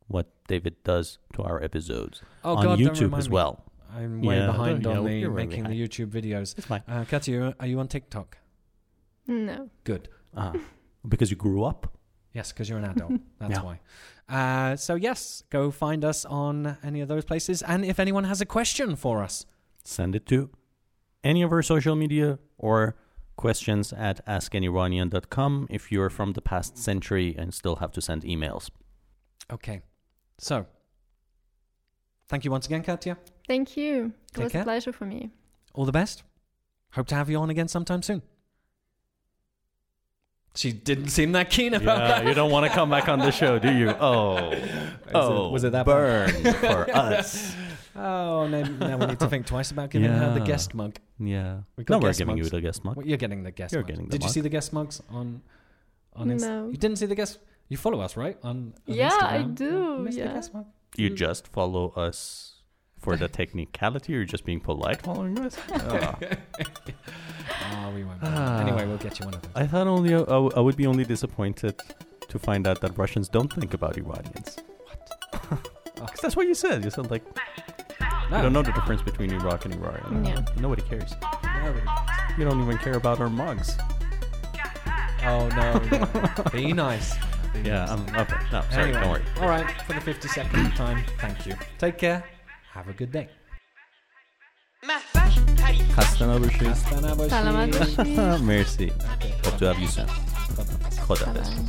what David does to our episodes. Oh, on God, YouTube remind as me. well. I'm way Yeah, behind yeah, on the you're making the YouTube videos. It's fine. Uh, Katya, are you on TikTok? No. Good. Ah, because you grew up. Yes, because you're an adult. That's Yeah. why. Uh, so, yes, go find us on any of those places. And if anyone has a question for us, Send it to any of our social media or questions at askaniranian.com if you're from the past century and still have to send emails. okay. So, thank you once again, Katya. Thank you. It Take was care. a pleasure for me. All the best. Hope to have you on again sometime soon. She didn't seem that keen about that. you don't want to come back on the show, do you? Oh, oh, was it oh, that bad? burn for us? Oh, now, now we need to think twice about giving her the guest mug. Yeah. We got No, we're guest giving mugs. you the guest mug. Well, you're getting the guest You're mugs. getting the Did you mug. see the guest mugs on on Insta? You didn't see the guest You follow us, right? On, on Yeah, I do, You missed yeah. guest mug? You just follow us for the technicality, or you're just being polite following us? Ah. Oh, we won't. Ah. anyway, we'll get you one of those. I thought only I, I would be only disappointed to find out that Russians don't think about Iranians. What? Because that's what you said. You said like No. you don't know the difference between Iraq and Iran. Yeah. Nobody cares. Nobody. You don't even care about our mugs. Oh no! no. Be nice. Be Yeah. nice. I'm, okay. No, sorry. Anyway, Don't worry. All right, for the 52nd time, thank you. Take care. Have a good day. محوش پری خسته نباشید. خسته نباشی. سلامت باشی Merci. Okay. Hope to have you soon. خداحافظ. خدا سلام.